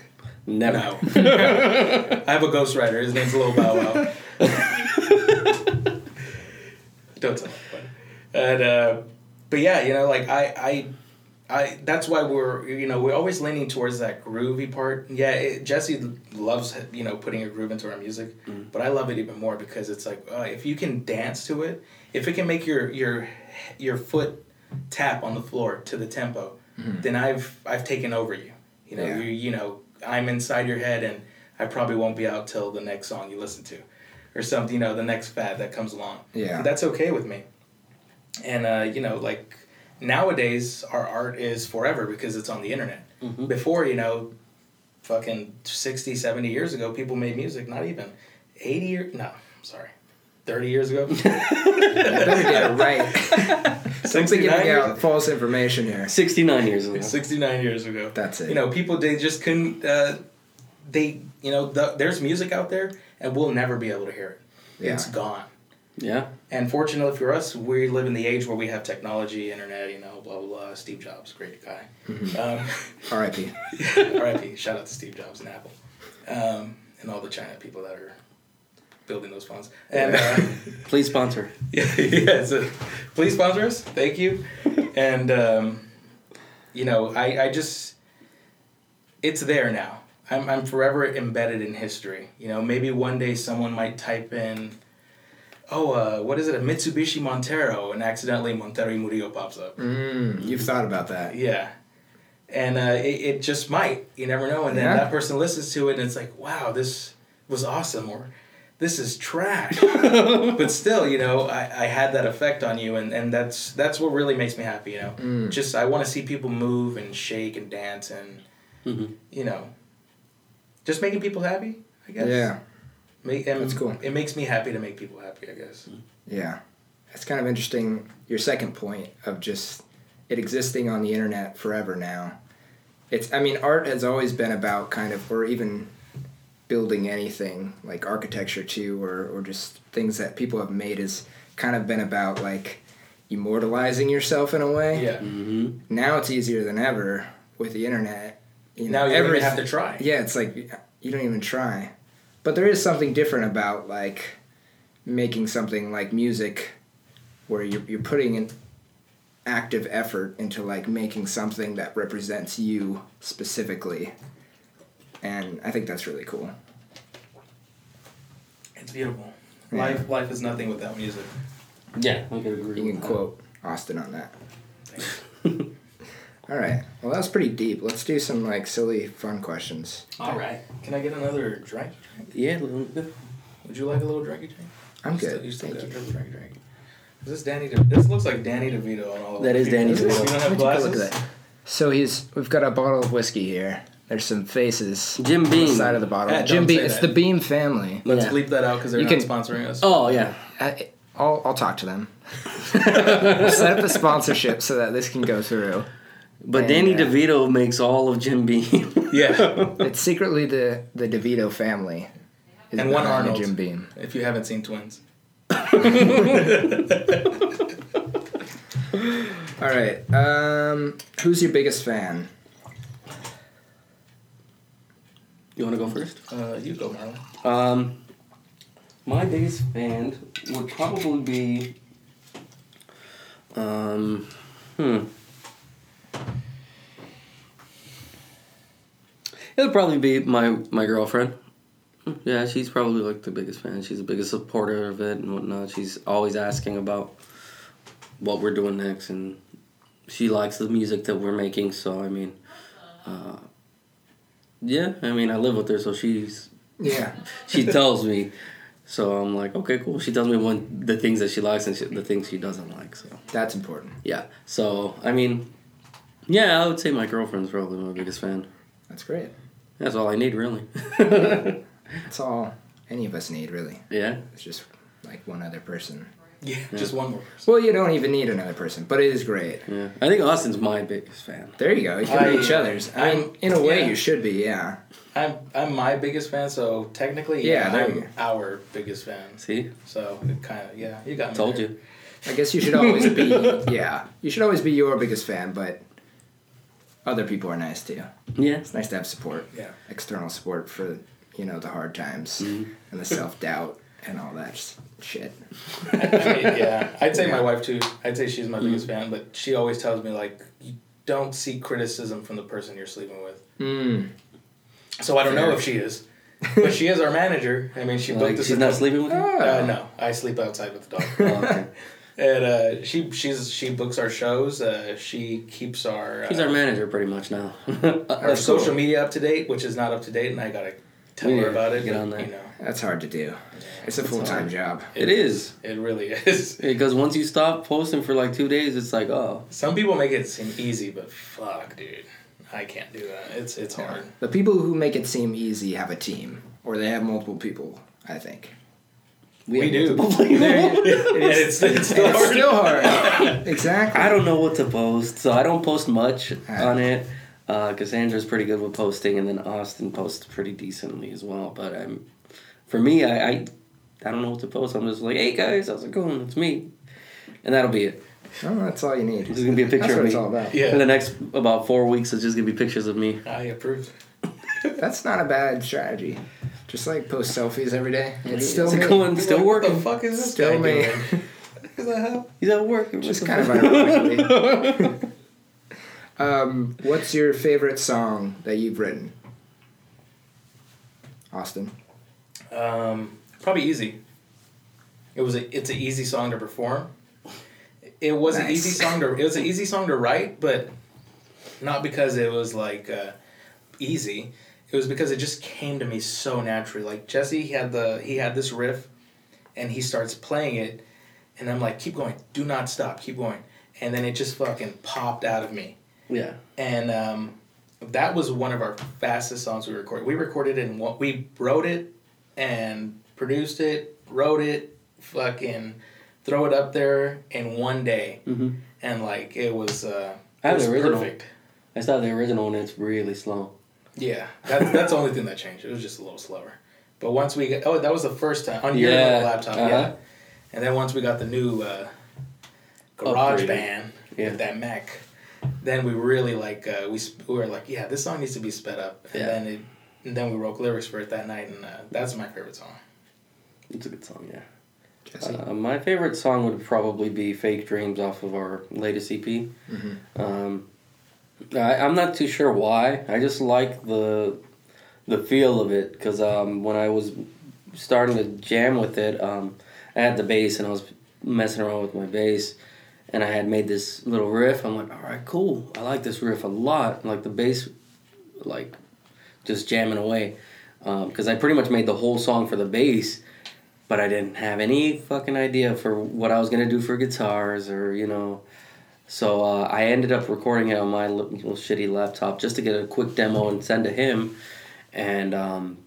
Speaker 3: Never.
Speaker 2: no, I have a ghostwriter. His name's Lil Bow Wow. Don't tell anybody. And uh, but yeah, you know, like I, I, I. That's why we're you know we're always leaning towards that groovy part. Yeah, it, Jesse loves you know putting a groove into our music, but I love it even more because it's like uh, if you can dance to it, if it can make your your your foot tap on the floor to the tempo, then I've I've taken over you. You know,
Speaker 1: Yeah.
Speaker 2: you you know I'm inside your head and I probably won't be out till the next song you listen to, or something. You know, the next fad that comes along.
Speaker 1: Yeah.
Speaker 2: That's okay with me. And uh, you know, like nowadays our art is forever because it's on the internet.
Speaker 3: Mhm.
Speaker 2: Before, you know, fucking 60, 70 years ago, people made music, not even 80 years, no, sorry, 30 years ago.
Speaker 1: You better get right. Don't be
Speaker 2: 69
Speaker 1: giving
Speaker 2: years,
Speaker 1: out false information here.
Speaker 3: 69 years ago.
Speaker 2: 69 years ago.
Speaker 1: That's it.
Speaker 2: You know, people, they just couldn't, uh, they, you know, the, there's music out there and we'll never be able to hear it.
Speaker 1: Yeah.
Speaker 2: It's gone.
Speaker 3: Yeah.
Speaker 2: And fortunately for us, we live in the age where we have technology, internet, you know, blah, blah, blah. Steve Jobs, great guy. Um,
Speaker 1: R.I.P.
Speaker 2: R.I.P. Shout out to Steve Jobs and Apple, um, and all the China people that are building those phones. And uh,
Speaker 3: Please sponsor.
Speaker 2: yeah, yeah. So please sponsor us. Thank you. And um, you know, I, I just it's there now. I'm I'm forever embedded in history. You know, maybe one day someone might type in, oh, uh, what is it, a Mitsubishi Montero, and accidentally Montero y Murillo pops up.
Speaker 1: Mm, you've thought about that.
Speaker 2: Yeah. And uh, it, it just might. You never know. And then
Speaker 1: Yeah.
Speaker 2: that person listens to it and it's like, wow, this was awesome. Or this is trash. but still, you know, I, I had that effect on you. And, and that's that's what really makes me happy, you know.
Speaker 1: Mm.
Speaker 2: Just I want to see people move and shake and dance and,
Speaker 3: Mhm.
Speaker 2: you know, just making people happy, I guess.
Speaker 1: Yeah,
Speaker 2: Make, and
Speaker 1: That's cool.
Speaker 2: It makes me happy to make people happy, I guess.
Speaker 1: yeah. It's kind of interesting. Your second point of just it existing on the internet forever now. It's. I mean, art has always been about kind of, or even building anything like architecture too, or or just things that people have made has kind of been about like immortalizing yourself in a way.
Speaker 2: Yeah.
Speaker 3: Mm-hmm.
Speaker 1: Now it's easier than ever with the internet. You
Speaker 2: Now you don't
Speaker 1: every-
Speaker 2: even have to try.
Speaker 1: Yeah, it's like you don't even try. But there is something different about like making something like music where you're, you're putting an active effort into like making something that represents you specifically. And I think that's really cool.
Speaker 2: It's beautiful.
Speaker 1: Yeah.
Speaker 2: Life life is nothing without music.
Speaker 3: Yeah, I could agree.
Speaker 1: You
Speaker 3: with
Speaker 1: can
Speaker 3: that.
Speaker 1: quote Austin on that. All right. Well, that was pretty deep. Let's do some like silly fun questions.
Speaker 2: All right. Can I get another drink?
Speaker 3: Yeah, a little bit.
Speaker 2: Would you like a little drinky drink?
Speaker 1: I'm
Speaker 2: You still-
Speaker 1: good.
Speaker 2: You still
Speaker 1: Thank
Speaker 2: got
Speaker 1: you.
Speaker 2: a little dranky drink. Is this Danny? De- this looks like Danny DeVito on all.
Speaker 3: That
Speaker 2: the
Speaker 3: is
Speaker 2: people.
Speaker 3: Danny
Speaker 2: You don't have
Speaker 1: Why'd you
Speaker 2: glasses.
Speaker 1: look at that? So he's we've got a bottle of whiskey here. There's some faces.
Speaker 3: Jim
Speaker 1: on the
Speaker 3: Beam.
Speaker 1: side of the bottle.
Speaker 2: Eh,
Speaker 1: Jim Beam. It's the Beam family.
Speaker 2: Let's
Speaker 3: Yeah.
Speaker 2: bleep that out because they're
Speaker 1: You
Speaker 2: not
Speaker 1: can-
Speaker 2: sponsoring us.
Speaker 3: Oh yeah.
Speaker 1: I, I'll I'll talk to them. Set up a sponsorship so that this can go through.
Speaker 3: But
Speaker 1: And,
Speaker 3: Danny
Speaker 1: uh,
Speaker 3: DeVito makes all of Jim Beam.
Speaker 2: Yeah.
Speaker 1: It's secretly the the DeVito family. is
Speaker 2: And one Arnold.
Speaker 1: Jim Beam.
Speaker 2: if you haven't seen Twins.
Speaker 1: All right. Um, who's your biggest fan?
Speaker 3: you want to go first?
Speaker 2: Uh, you go, Marlon.
Speaker 3: Um, my biggest fan would probably be, um, hmm. It would probably be my my girlfriend. Yeah, she's probably like the biggest fan. She's the biggest supporter of it and whatnot. She's always asking about what we're doing next, and she likes the music that we're making. So I mean, uh, yeah, I mean I live with her, so she's
Speaker 1: Yeah.
Speaker 3: she tells me. So I'm like, okay, cool. She tells me one the things that she likes and she, the things she doesn't like. So
Speaker 1: That's important.
Speaker 3: yeah. So I mean, yeah, I would say my girlfriend's probably my biggest fan.
Speaker 1: That's great.
Speaker 3: That's all I need, really.
Speaker 1: That's all any of us need, really.
Speaker 3: yeah.
Speaker 1: It's just like one other person.
Speaker 2: Yeah, just one more person.
Speaker 1: Well, you don't even need another person, but it is great.
Speaker 3: Yeah. I think Austin's my biggest fan.
Speaker 1: There you go. You can
Speaker 2: I-
Speaker 1: be each other's. I mean,
Speaker 2: I'm-
Speaker 1: in a way,
Speaker 2: yeah.
Speaker 1: you should be. Yeah.
Speaker 2: I'm I'm my biggest fan, so technically,
Speaker 1: Yeah,
Speaker 2: yeah, I'm our biggest fan.
Speaker 3: See,
Speaker 2: So it kind of yeah, you got me.
Speaker 3: told
Speaker 2: there.
Speaker 3: you.
Speaker 1: I guess you should always be. Yeah. You should always be your biggest fan, but other people are nice too.
Speaker 3: Yeah.
Speaker 1: It's nice to have support.
Speaker 2: Yeah.
Speaker 1: External support for you know the hard times
Speaker 3: Mhm.
Speaker 1: and the self doubt and all that shit.
Speaker 2: I yeah, I'd say
Speaker 1: Yeah.
Speaker 2: my wife too. I'd say she's my biggest fan, but she always tells me like, you don't seek criticism from the person you're sleeping with.
Speaker 1: Mm.
Speaker 2: So I don't know if she is, but she is our manager. I mean, she booked
Speaker 3: Like,
Speaker 2: us.
Speaker 3: she's not sleeping with you.
Speaker 2: Uh, no, I sleep outside with the dog.
Speaker 3: Oh, okay.
Speaker 2: and uh, she she's she books our shows. Uh, she keeps our
Speaker 3: She's
Speaker 2: uh,
Speaker 3: our manager, pretty much now.
Speaker 2: our social media up to date, which is not up to date, and I gotta tell
Speaker 3: We
Speaker 2: her about it.
Speaker 3: get
Speaker 2: but,
Speaker 3: on that.
Speaker 2: You know,
Speaker 1: That's hard to do. It's a full time job.
Speaker 3: It is
Speaker 2: it really is.
Speaker 3: because once you stop posting for like two days, it's like oh
Speaker 2: Some people make it seem easy, but fuck, dude, I can't do that. It's it's hard.
Speaker 1: The people who make it seem easy have a team, or they have multiple people. I think.
Speaker 2: We,
Speaker 3: have
Speaker 2: do.
Speaker 3: multiple
Speaker 2: and it's, it's still
Speaker 1: It's
Speaker 2: hard.
Speaker 1: still hard. exactly.
Speaker 3: I don't know what to post, so I don't post much
Speaker 1: Ah.
Speaker 3: on it. Uh, Cassandra's pretty good with posting, and then Austin posts pretty decently as well. But I'm, for me, I, I, I don't know what to post. I'm just like, hey guys, how's it going? It's me, and that'll be it.
Speaker 1: Oh, that's all you need.
Speaker 3: This is gonna be a picture
Speaker 1: That's
Speaker 3: of
Speaker 1: what
Speaker 3: me.
Speaker 1: it's all about.
Speaker 2: Yeah.
Speaker 3: For the next about four weeks, it's just gonna be pictures of me.
Speaker 2: I approve.
Speaker 1: That's not a bad strategy. Just like post selfies every day. It's still
Speaker 3: It's
Speaker 1: me.
Speaker 3: going, still
Speaker 2: Like,
Speaker 3: working.
Speaker 2: What the fuck is this
Speaker 1: Still
Speaker 2: guy
Speaker 1: me.
Speaker 2: doing? What the hell?
Speaker 3: He's at work.
Speaker 1: Just kind
Speaker 3: the
Speaker 1: of ironically. um, what's your favorite song that you've written? Austin.
Speaker 2: Um, probably easy. It was a. It's an easy song to perform. It was an easy song to. It was an easy song to write, but not because it was like uh, easy. It was because it just came to me so naturally. Like Jesse, he had the he had this riff, and he starts playing it, and I'm like, keep going, do not stop, keep going, and then it just fucking popped out of me
Speaker 3: Yeah.
Speaker 2: and um, that was one of our fastest songs we recorded. We recorded in what we wrote it and produced it, wrote it, fucking throw it up there in one day,
Speaker 3: hmm
Speaker 2: and like it was, uh,
Speaker 3: I have the original.
Speaker 2: perfect.
Speaker 3: I saw the original and it's really slow.
Speaker 2: Yeah, that's that's the only thing that changed. It was just a little slower. But once we got, oh, that was the first time on your
Speaker 3: Yeah,
Speaker 2: laptop,
Speaker 3: uh-huh.
Speaker 2: yeah. And then once we got the new uh, Garage Band
Speaker 3: Yeah.
Speaker 2: with that Mac, then we really like uh, we sp- we were like, yeah, this song needs to be sped up. And
Speaker 3: Yeah.
Speaker 2: then it, and then we wrote lyrics for it that night, and uh, that's my favorite song.
Speaker 3: It's a good song, yeah. Uh, my favorite song would probably be "Fake Dreams" off of our latest EP.
Speaker 1: Mhm.
Speaker 3: Um, I, I'm not too sure why. I just like the the feel of it because um, when I was starting to jam with it, um, I had the bass and I was messing around with my bass, and I had made this little riff. I'm like, all right, cool. I like this riff a lot. Like the bass, like just jamming away, because I pretty much made the whole song for the bass. But I didn't have any fucking idea for what I was gonna do for guitars or you know, so uh, I ended up recording it on my little shitty laptop just to get a quick demo and send to him. And um,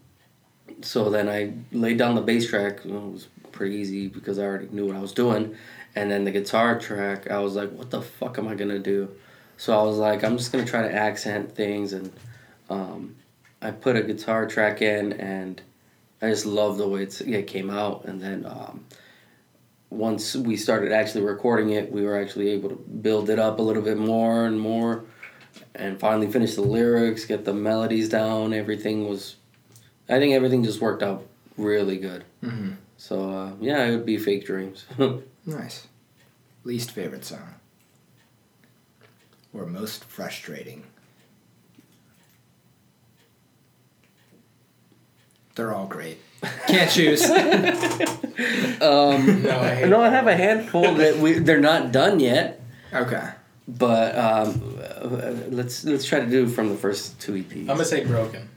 Speaker 3: so then I laid down the bass track. It was pretty easy because I already knew what I was doing. And then the guitar track, I was like, what the fuck am I going to do? So I was like, I'm just going to try to accent things. And um, I put a guitar track in and I just love the way it came out. And then um, once we started actually recording it, we were actually able to build it up a little bit more and more, and finally finish the lyrics, get the melodies down. Everything was, I think everything just worked out really good.
Speaker 1: hmm
Speaker 3: So uh, yeah, it would be fake dreams.
Speaker 1: Nice. Least favorite song. Or most frustrating. They're all great. Can't choose.
Speaker 3: um,
Speaker 2: No, I hate
Speaker 3: no, I have a handful that we they're not done yet,
Speaker 1: Okay.
Speaker 3: but um, let's let's try to do from the first two EPs.
Speaker 2: I'm gonna say broken.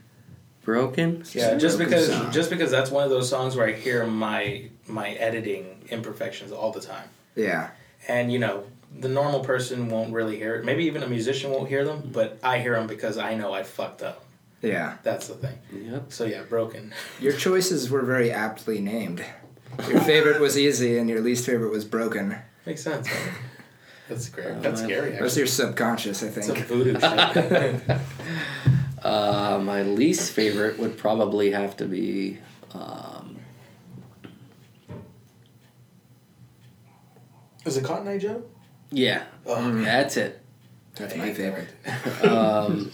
Speaker 3: Broken.
Speaker 2: Yeah, just
Speaker 1: Broken
Speaker 2: because
Speaker 1: song.
Speaker 2: just because that's one of those songs where I hear my my editing imperfections all the time.
Speaker 1: Yeah.
Speaker 2: and you know the normal person won't really hear it maybe even a musician won't hear them but i hear them because i know i fucked up
Speaker 1: Yeah.
Speaker 2: that's the thing
Speaker 3: Yep.
Speaker 2: so yeah broken
Speaker 1: Your choices were very aptly named. Your favorite was easy and your least favorite was broken.
Speaker 2: makes sense right? that's great
Speaker 3: Uh,
Speaker 2: that's scary
Speaker 1: That's
Speaker 2: actually
Speaker 1: your subconscious, I
Speaker 2: some
Speaker 1: think.
Speaker 2: voodoo shit
Speaker 3: Uh, my least favorite would probably have to be. Um,
Speaker 2: is it cotton eye joe
Speaker 3: yeah,
Speaker 2: oh
Speaker 3: that's it.
Speaker 1: That's my favorite.
Speaker 3: Um,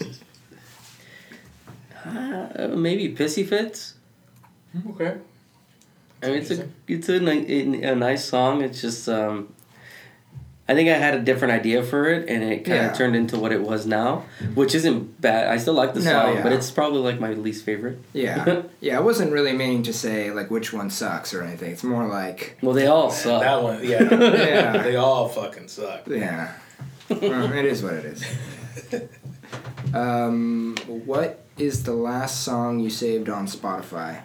Speaker 3: uh, maybe Pissy Fits.
Speaker 2: okay
Speaker 3: I mean, it's a it's a, ni- a nice song. It's just um, I think I had a different idea for it, and it kind of
Speaker 1: Yeah.
Speaker 3: turned into what it was now, which isn't bad. I still like the
Speaker 1: No,
Speaker 3: song,
Speaker 1: yeah.
Speaker 3: but it's probably like my least favorite.
Speaker 1: Yeah. Yeah, I wasn't really meaning to say like which one sucks or anything. It's more like
Speaker 3: Well, they all suck.
Speaker 2: that one yeah
Speaker 1: Yeah.
Speaker 2: they all fucking suck
Speaker 1: yeah. Well, it is what it is. Um, what is the last song you saved on Spotify?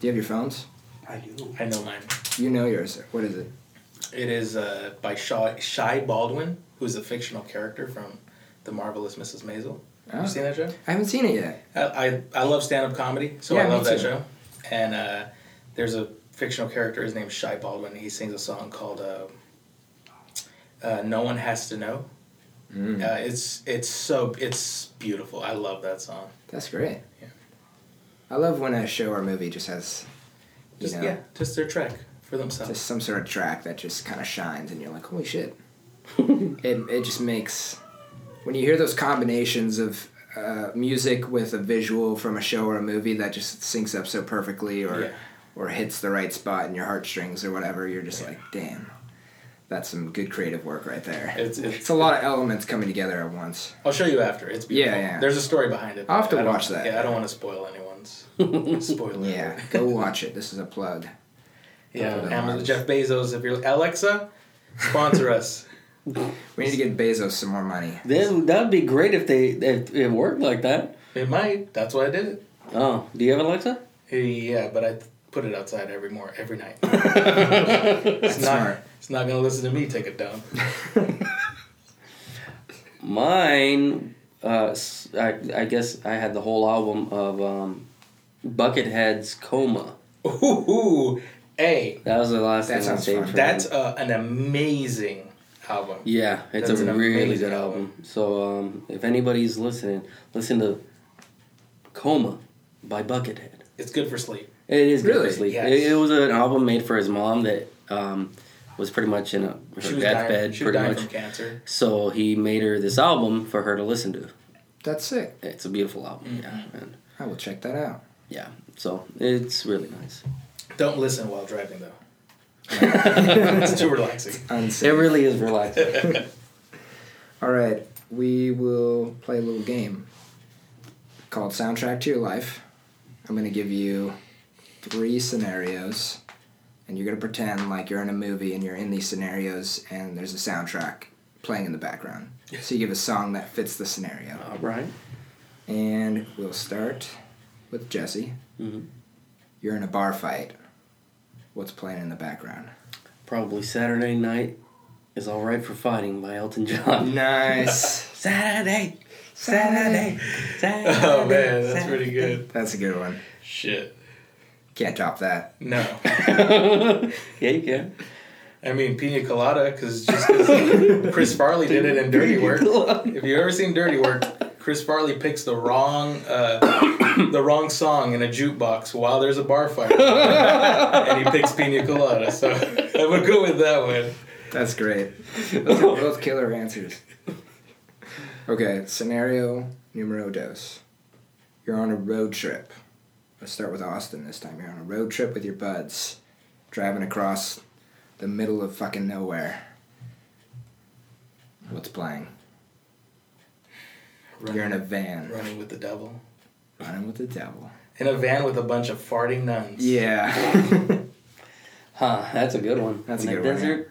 Speaker 1: Do you have your phones?
Speaker 3: I do.
Speaker 2: I know mine.
Speaker 1: You know yours. What is it?
Speaker 2: It is uh, by Shy, Shy Baldwin, who's a fictional character from The Marvelous Mrs. Maisel.
Speaker 1: Oh.
Speaker 2: You seen that show?
Speaker 1: I haven't seen it yet.
Speaker 2: I, I, I love stand up comedy, so
Speaker 1: Yeah,
Speaker 2: I love that
Speaker 1: too.
Speaker 2: show. And uh, there's a fictional character, his name's Shy Baldwin. He sings a song called uh, uh, No One Has to Know.
Speaker 1: Mm,
Speaker 2: Uh, it's it's so it's beautiful. I love that song.
Speaker 1: that's great.
Speaker 2: Yeah.
Speaker 1: I love when a show or movie just has,
Speaker 2: Just
Speaker 1: know,
Speaker 2: yeah, just their track for themselves.
Speaker 1: just some sort of track that just kind of shines, and you're like, holy shit. it it just makes when you hear those combinations of uh, music with a visual from a show or a movie that just syncs up so perfectly, or
Speaker 2: Yeah.
Speaker 1: or hits the right spot in your heartstrings or whatever. You're just
Speaker 2: Yeah.
Speaker 1: like, damn, that's some good creative work right there.
Speaker 2: It's, it's,
Speaker 1: It's a lot of elements coming together at once.
Speaker 2: I'll show you after. It's beautiful.
Speaker 1: Yeah, yeah.
Speaker 2: There's a story behind it.
Speaker 1: I'll have to
Speaker 2: I
Speaker 1: watch that.
Speaker 2: Yeah, I don't want to spoil anyone's. Spoiler.
Speaker 1: Yeah, go watch it. This is a plug.
Speaker 2: Yeah,
Speaker 1: For the
Speaker 2: Amazon, Jeff Bezos. If you're Alexa, sponsor us.
Speaker 1: We need to get Bezos some more money.
Speaker 3: That that'd be great if they if it worked like that.
Speaker 2: It might. That's why I did it.
Speaker 3: Oh, do you have Alexa?
Speaker 2: Yeah, but I put it outside every more every night. it's not.
Speaker 1: smart.
Speaker 2: It's not gonna listen to me take it down.
Speaker 3: Mine, uh, s- I, I guess I had the whole album of um, Buckethead's Colma.
Speaker 2: Ooh, hey,
Speaker 3: That was the last
Speaker 1: That
Speaker 3: thing I
Speaker 1: sounds
Speaker 3: saved
Speaker 1: fun.
Speaker 2: that's
Speaker 3: me.
Speaker 2: uh, an amazing album.
Speaker 3: yeah, it's
Speaker 2: that's
Speaker 3: a really good album.
Speaker 2: album.
Speaker 3: So um, if anybody's listening, listen to Colma by Buckethead.
Speaker 2: It's good for sleep.
Speaker 3: It is good
Speaker 1: Really?
Speaker 3: for sleep.
Speaker 2: Yes.
Speaker 3: It, it was an album made for his mom that um, was pretty much in a, her deathbed, pretty much.
Speaker 2: from cancer.
Speaker 3: So he made her this album for her to listen to.
Speaker 1: That's sick.
Speaker 3: It's a beautiful album,
Speaker 2: Mm-hmm.
Speaker 3: yeah, and
Speaker 1: I will check that out.
Speaker 3: yeah. So it's really nice.
Speaker 2: Don't listen while driving though. it's too relaxing.
Speaker 3: It really is relaxing.
Speaker 1: All right, we will play a little game called Soundtrack to Your Life. I'm going to give you three scenarios, and you're going to pretend like you're in a movie and you're in these scenarios, and there's a soundtrack playing in the background. So you give a song that fits the scenario.
Speaker 3: All right.
Speaker 1: And we'll start with Jesse.
Speaker 3: Mhm.
Speaker 1: You're in a bar fight. What's playing in the background?
Speaker 3: Probably Saturday night is all right for fighting by Elton John.
Speaker 1: Nice.
Speaker 3: Saturday, Saturday, Saturday.
Speaker 2: Oh man, that's
Speaker 3: Saturday.
Speaker 2: pretty good.
Speaker 1: That's a good one.
Speaker 2: Shit.
Speaker 1: Can't top that.
Speaker 2: No.
Speaker 3: yeah, you can.
Speaker 2: I mean, Pina Colada, because just 'cause Chris Farley did it in Dirty Work. If you've ever seen Dirty Work, Chris Farley picks the wrong uh, the wrong song in a jukebox while there's a bar fight, and he picks Pina Colada. So I would go with that one.
Speaker 1: That's great. Those are both killer answers. Okay, scenario numero dos. You're on a road trip. Let's start with Austin this time. You're on a road trip with your buds, driving across the middle of fucking nowhere. What's playing? You're in a van,
Speaker 2: running with the devil
Speaker 1: running with the devil.
Speaker 2: in a van with a bunch of farting nuns.
Speaker 1: Yeah.
Speaker 3: Huh, that's a good one.
Speaker 1: That's
Speaker 3: in
Speaker 1: a
Speaker 3: a
Speaker 1: good one,
Speaker 3: desert.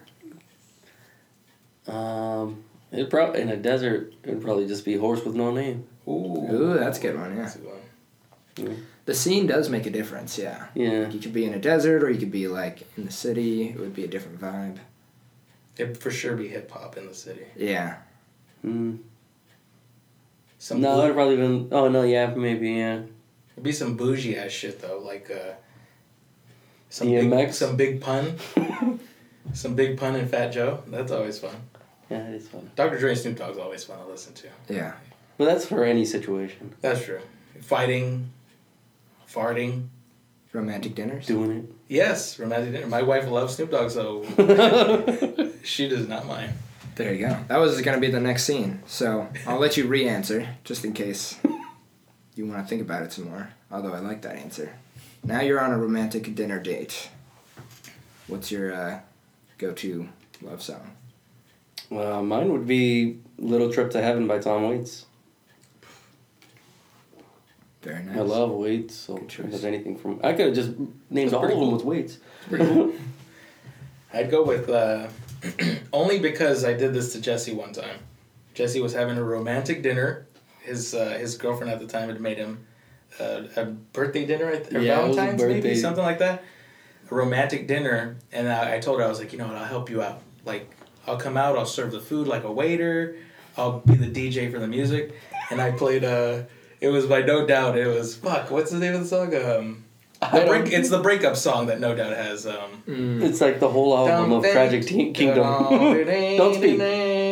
Speaker 3: Um, it probably in a desert it would probably just be horse with no name.
Speaker 2: Ooh,
Speaker 1: Ooh, that's a good one. Yeah.
Speaker 2: That's a good one.
Speaker 1: The scene does make a difference. Yeah.
Speaker 3: Yeah.
Speaker 1: Like you could be in a desert, or you could be like in the city. It would be a different vibe.
Speaker 2: It'd for sure be hip hop in the city.
Speaker 1: Yeah.
Speaker 3: Mm.
Speaker 2: Some
Speaker 3: No,
Speaker 2: bou-
Speaker 3: I'd probably been. Oh no, yeah, maybe yeah.
Speaker 2: It'd be some bougie ass shit though, like uh, some big,
Speaker 3: DMX?
Speaker 2: some big pun, some big pun and Fat Joe. That's always fun.
Speaker 3: Yeah, it is fun.
Speaker 2: Dr. Dre and Snoop Dogg's always fun to listen to.
Speaker 1: Yeah.
Speaker 3: But that's for any situation.
Speaker 2: That's true. Fighting, farting.
Speaker 1: Romantic dinners.
Speaker 3: Doing it.
Speaker 2: Yes, romantic dinner. My wife loves Snoop Dogg, so she does not mind.
Speaker 1: There you go. That was going to be the next scene. So I'll let you re-answer just in case you want to think about it some more. Although I like that answer. Now you're on a romantic dinner date. What's your uh, go-to love song?
Speaker 3: well, mine would be "Little Trip to Heaven" by Tom Waits.
Speaker 1: Very nice.
Speaker 3: I love Waits, so
Speaker 1: Good choice.
Speaker 3: there's anything from I could have just named
Speaker 2: That's
Speaker 3: all of them
Speaker 2: cool.
Speaker 3: with Waits.
Speaker 2: I'd go with uh, only because I did this to Jesse one time. Jesse was having a romantic dinner. his uh, his girlfriend at the time had made him uh, a birthday dinner at- or
Speaker 3: Yeah, it was a
Speaker 2: Valentine's maybe something like that, a romantic dinner. And I, I told her I was like, you know what, I'll help you out. Like I'll come out, I'll serve the food like a waiter. I'll be the DJ for the music, and I played. Uh, it was by No Doubt. It was fuck. What's the name of the song? Um, the break, it's the breakup song that No Doubt has. Um,
Speaker 3: It's like the whole album of Tragic Teen Kingdom. Don't speak.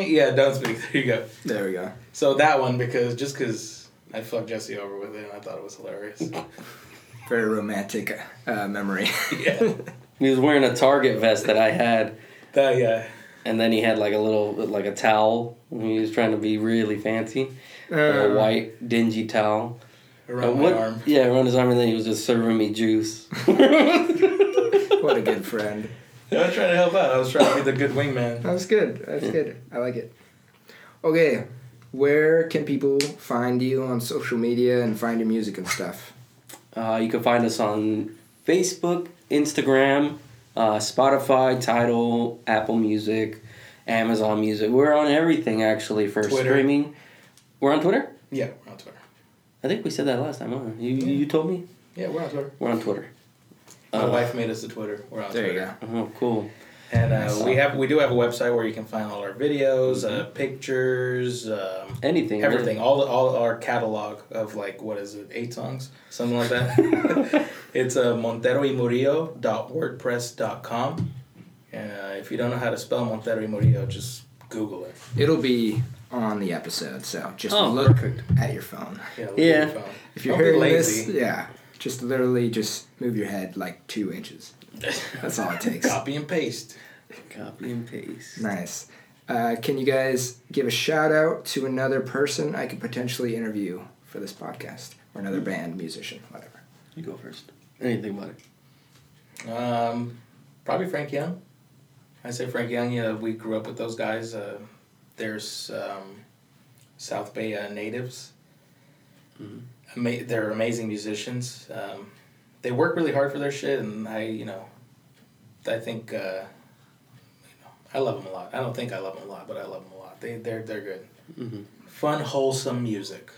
Speaker 2: Yeah, don't speak. There you go.
Speaker 1: There we go.
Speaker 2: So that one because just because I fucked Jesse over with it, and I thought it was hilarious.
Speaker 1: Very romantic uh, memory.
Speaker 2: yeah,
Speaker 3: He was wearing a Target vest that I had,
Speaker 2: that yeah.
Speaker 3: And then he had like a little like a towel. He was trying to be really fancy, like a
Speaker 1: Uh,
Speaker 3: white dingy towel.
Speaker 2: Around
Speaker 3: And
Speaker 2: my
Speaker 3: what-
Speaker 2: arm.
Speaker 3: Yeah, around his arm, and then he was just serving me juice.
Speaker 1: what a good friend.
Speaker 2: I was trying to help out. I was trying to be the good wingman.
Speaker 1: That was good. That That's good. I like it. Okay, where can people find you on social media and find your music and stuff?
Speaker 3: Uh, you can find us on Facebook, Instagram, uh, Spotify, Tidal, Apple Music, Amazon Music. We're on everything actually for
Speaker 2: Twitter.
Speaker 3: streaming. We're on Twitter.
Speaker 2: Yeah, we're on Twitter.
Speaker 3: I think we said that last time. Huh? You you told me
Speaker 2: Yeah, we're on Twitter.
Speaker 3: we're on Twitter.
Speaker 2: My
Speaker 3: Uh,
Speaker 2: wife made us a Twitter. We're on
Speaker 1: There you go.
Speaker 3: Oh, cool.
Speaker 2: And uh,
Speaker 1: Nice.
Speaker 2: we have we do have a website where you can find all our videos, uh,
Speaker 3: Mm-hmm.
Speaker 2: pictures, um,
Speaker 3: Anything. really.
Speaker 2: everything, all the, all our catalog of like what is it, eight songs, something like that. it's uh, monteroymurillo.wordpress.com, and uh, if you don't know how to spell Montero y Murillo, just Google it.
Speaker 1: It'll be on the episode, so just
Speaker 3: Oh,
Speaker 1: look
Speaker 3: perfect.
Speaker 1: at your phone.
Speaker 2: Yeah. look at
Speaker 3: Yeah.
Speaker 2: your phone.
Speaker 1: If you're
Speaker 2: Don't be
Speaker 1: hearing
Speaker 2: lazy.
Speaker 1: this, yeah, just literally just move your head like two inches. That's all it takes.
Speaker 2: Copy and paste.
Speaker 3: Copy and paste.
Speaker 1: Nice. Uh, can you guys give a shout out to another person I could potentially interview for this podcast or another band, musician, whatever?
Speaker 3: You go first. Anything about it?
Speaker 2: Um, probably Frank Young. I say Frank Young. Yeah, we grew up with those guys. Uh, there's um, South Bay uh, natives.
Speaker 3: Mhm.
Speaker 2: Ama- they're amazing musicians. Um, they work really hard for their shit, and I, you know, I think, uh, you know, I love them a lot. I don't think I love them a lot, but I love them a lot. They they're they're good.
Speaker 3: Mhm.
Speaker 2: Fun, wholesome music.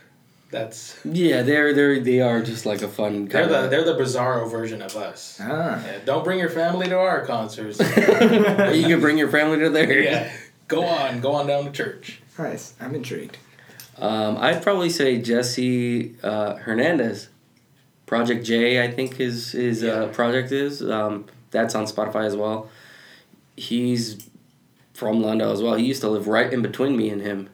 Speaker 2: That's
Speaker 3: Yeah, they're they're they are just like a fun
Speaker 2: they're the
Speaker 3: of.
Speaker 2: they're the bizarro version of us.
Speaker 1: Ah,
Speaker 2: Yeah, don't bring your family to our concerts.
Speaker 3: you can bring your family to there.
Speaker 2: yeah, go on, go on down to church.
Speaker 1: nice. I'm intrigued.
Speaker 3: Um, I'd probably say Jesse uh, Hernandez. Project J, I think his his uh, project is. Um, that's on Spotify as well. He's from Lando as well. He used to live right in between me and him,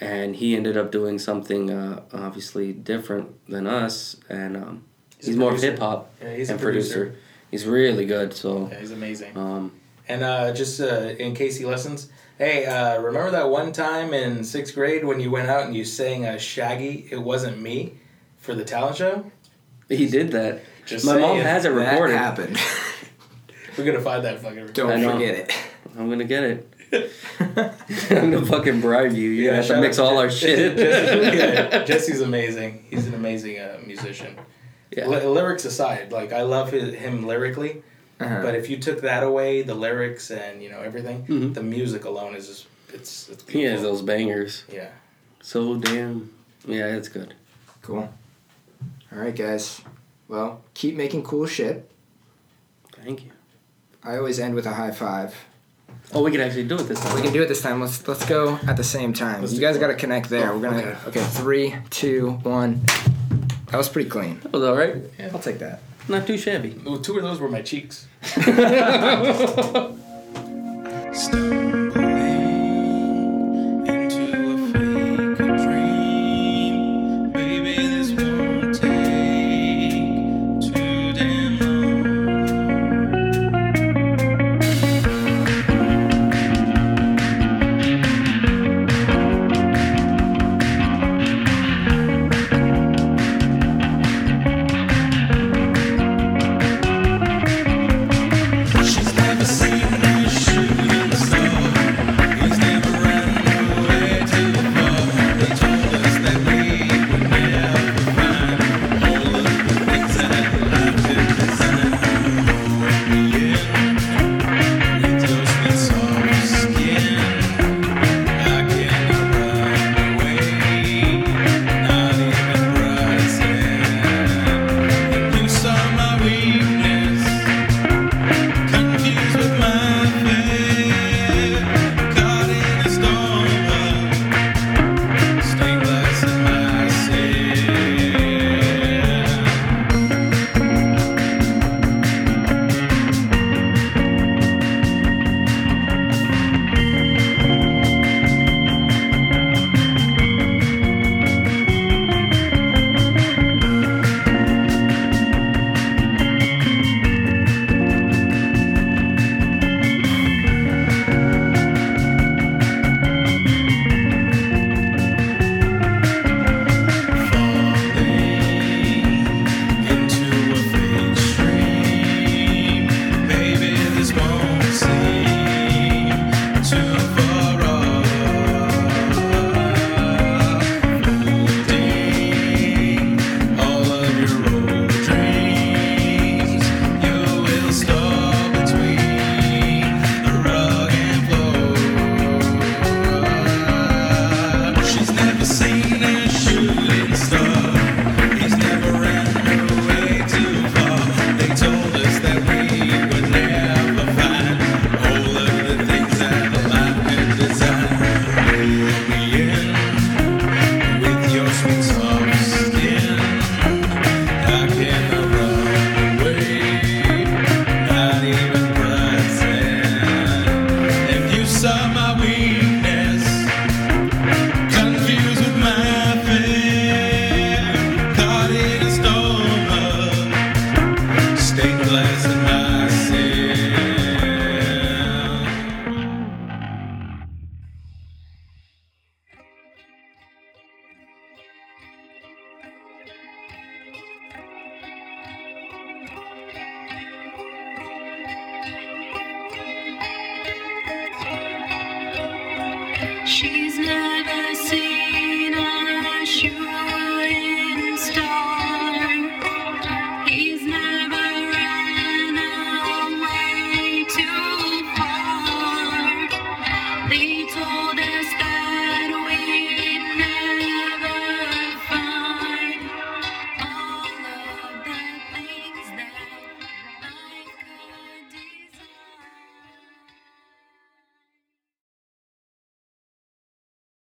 Speaker 3: and he ended up doing something uh, obviously different than us. And um,
Speaker 2: He's
Speaker 3: he's, more hip hop
Speaker 2: Yeah,
Speaker 3: and
Speaker 2: producer.
Speaker 3: producer. He's really good. So
Speaker 2: Yeah, he's amazing.
Speaker 3: um,
Speaker 2: And uh, just uh, in case he listens, hey, uh, remember that one time in sixth grade when you went out and you sang uh, "Shaggy"? It wasn't me for the talent show.
Speaker 3: he did that.
Speaker 2: Just
Speaker 3: My mom has it
Speaker 1: That
Speaker 3: recorded.
Speaker 1: happened.
Speaker 2: We're gonna find that fucking.
Speaker 3: I
Speaker 1: Don't
Speaker 3: know.
Speaker 1: forget it.
Speaker 3: I'm gonna get it. I'm gonna fucking bribe you. You have
Speaker 2: shout
Speaker 3: to mix all
Speaker 2: Je-
Speaker 3: our shit.
Speaker 2: Jesse, yeah, Jesse's amazing. He's an amazing uh, musician.
Speaker 3: Yeah.
Speaker 2: Ly- lyrics aside, like I love his, him lyrically,
Speaker 1: Uh-huh.
Speaker 2: but if you took that away, the lyrics and you know everything,
Speaker 3: Mhm.
Speaker 2: the music alone is just it's. it's
Speaker 3: He has those bangers.
Speaker 2: Yeah.
Speaker 3: So damn. Yeah, it's good.
Speaker 1: Cool. All right, guys. Well, keep making cool shit.
Speaker 3: Thank you.
Speaker 1: I always end with a high five.
Speaker 3: Oh, we can actually do it this time.
Speaker 1: We can do it this time. Let's let's go at the same time.
Speaker 2: Let's
Speaker 1: you guys got to connect there.
Speaker 2: Oh,
Speaker 1: We're gonna
Speaker 2: okay.
Speaker 1: okay. Three, two, one. That was pretty clean.
Speaker 3: That was all right.
Speaker 1: I'll take that.
Speaker 3: Not too shabby.
Speaker 2: Ooh, two of those were my cheeks.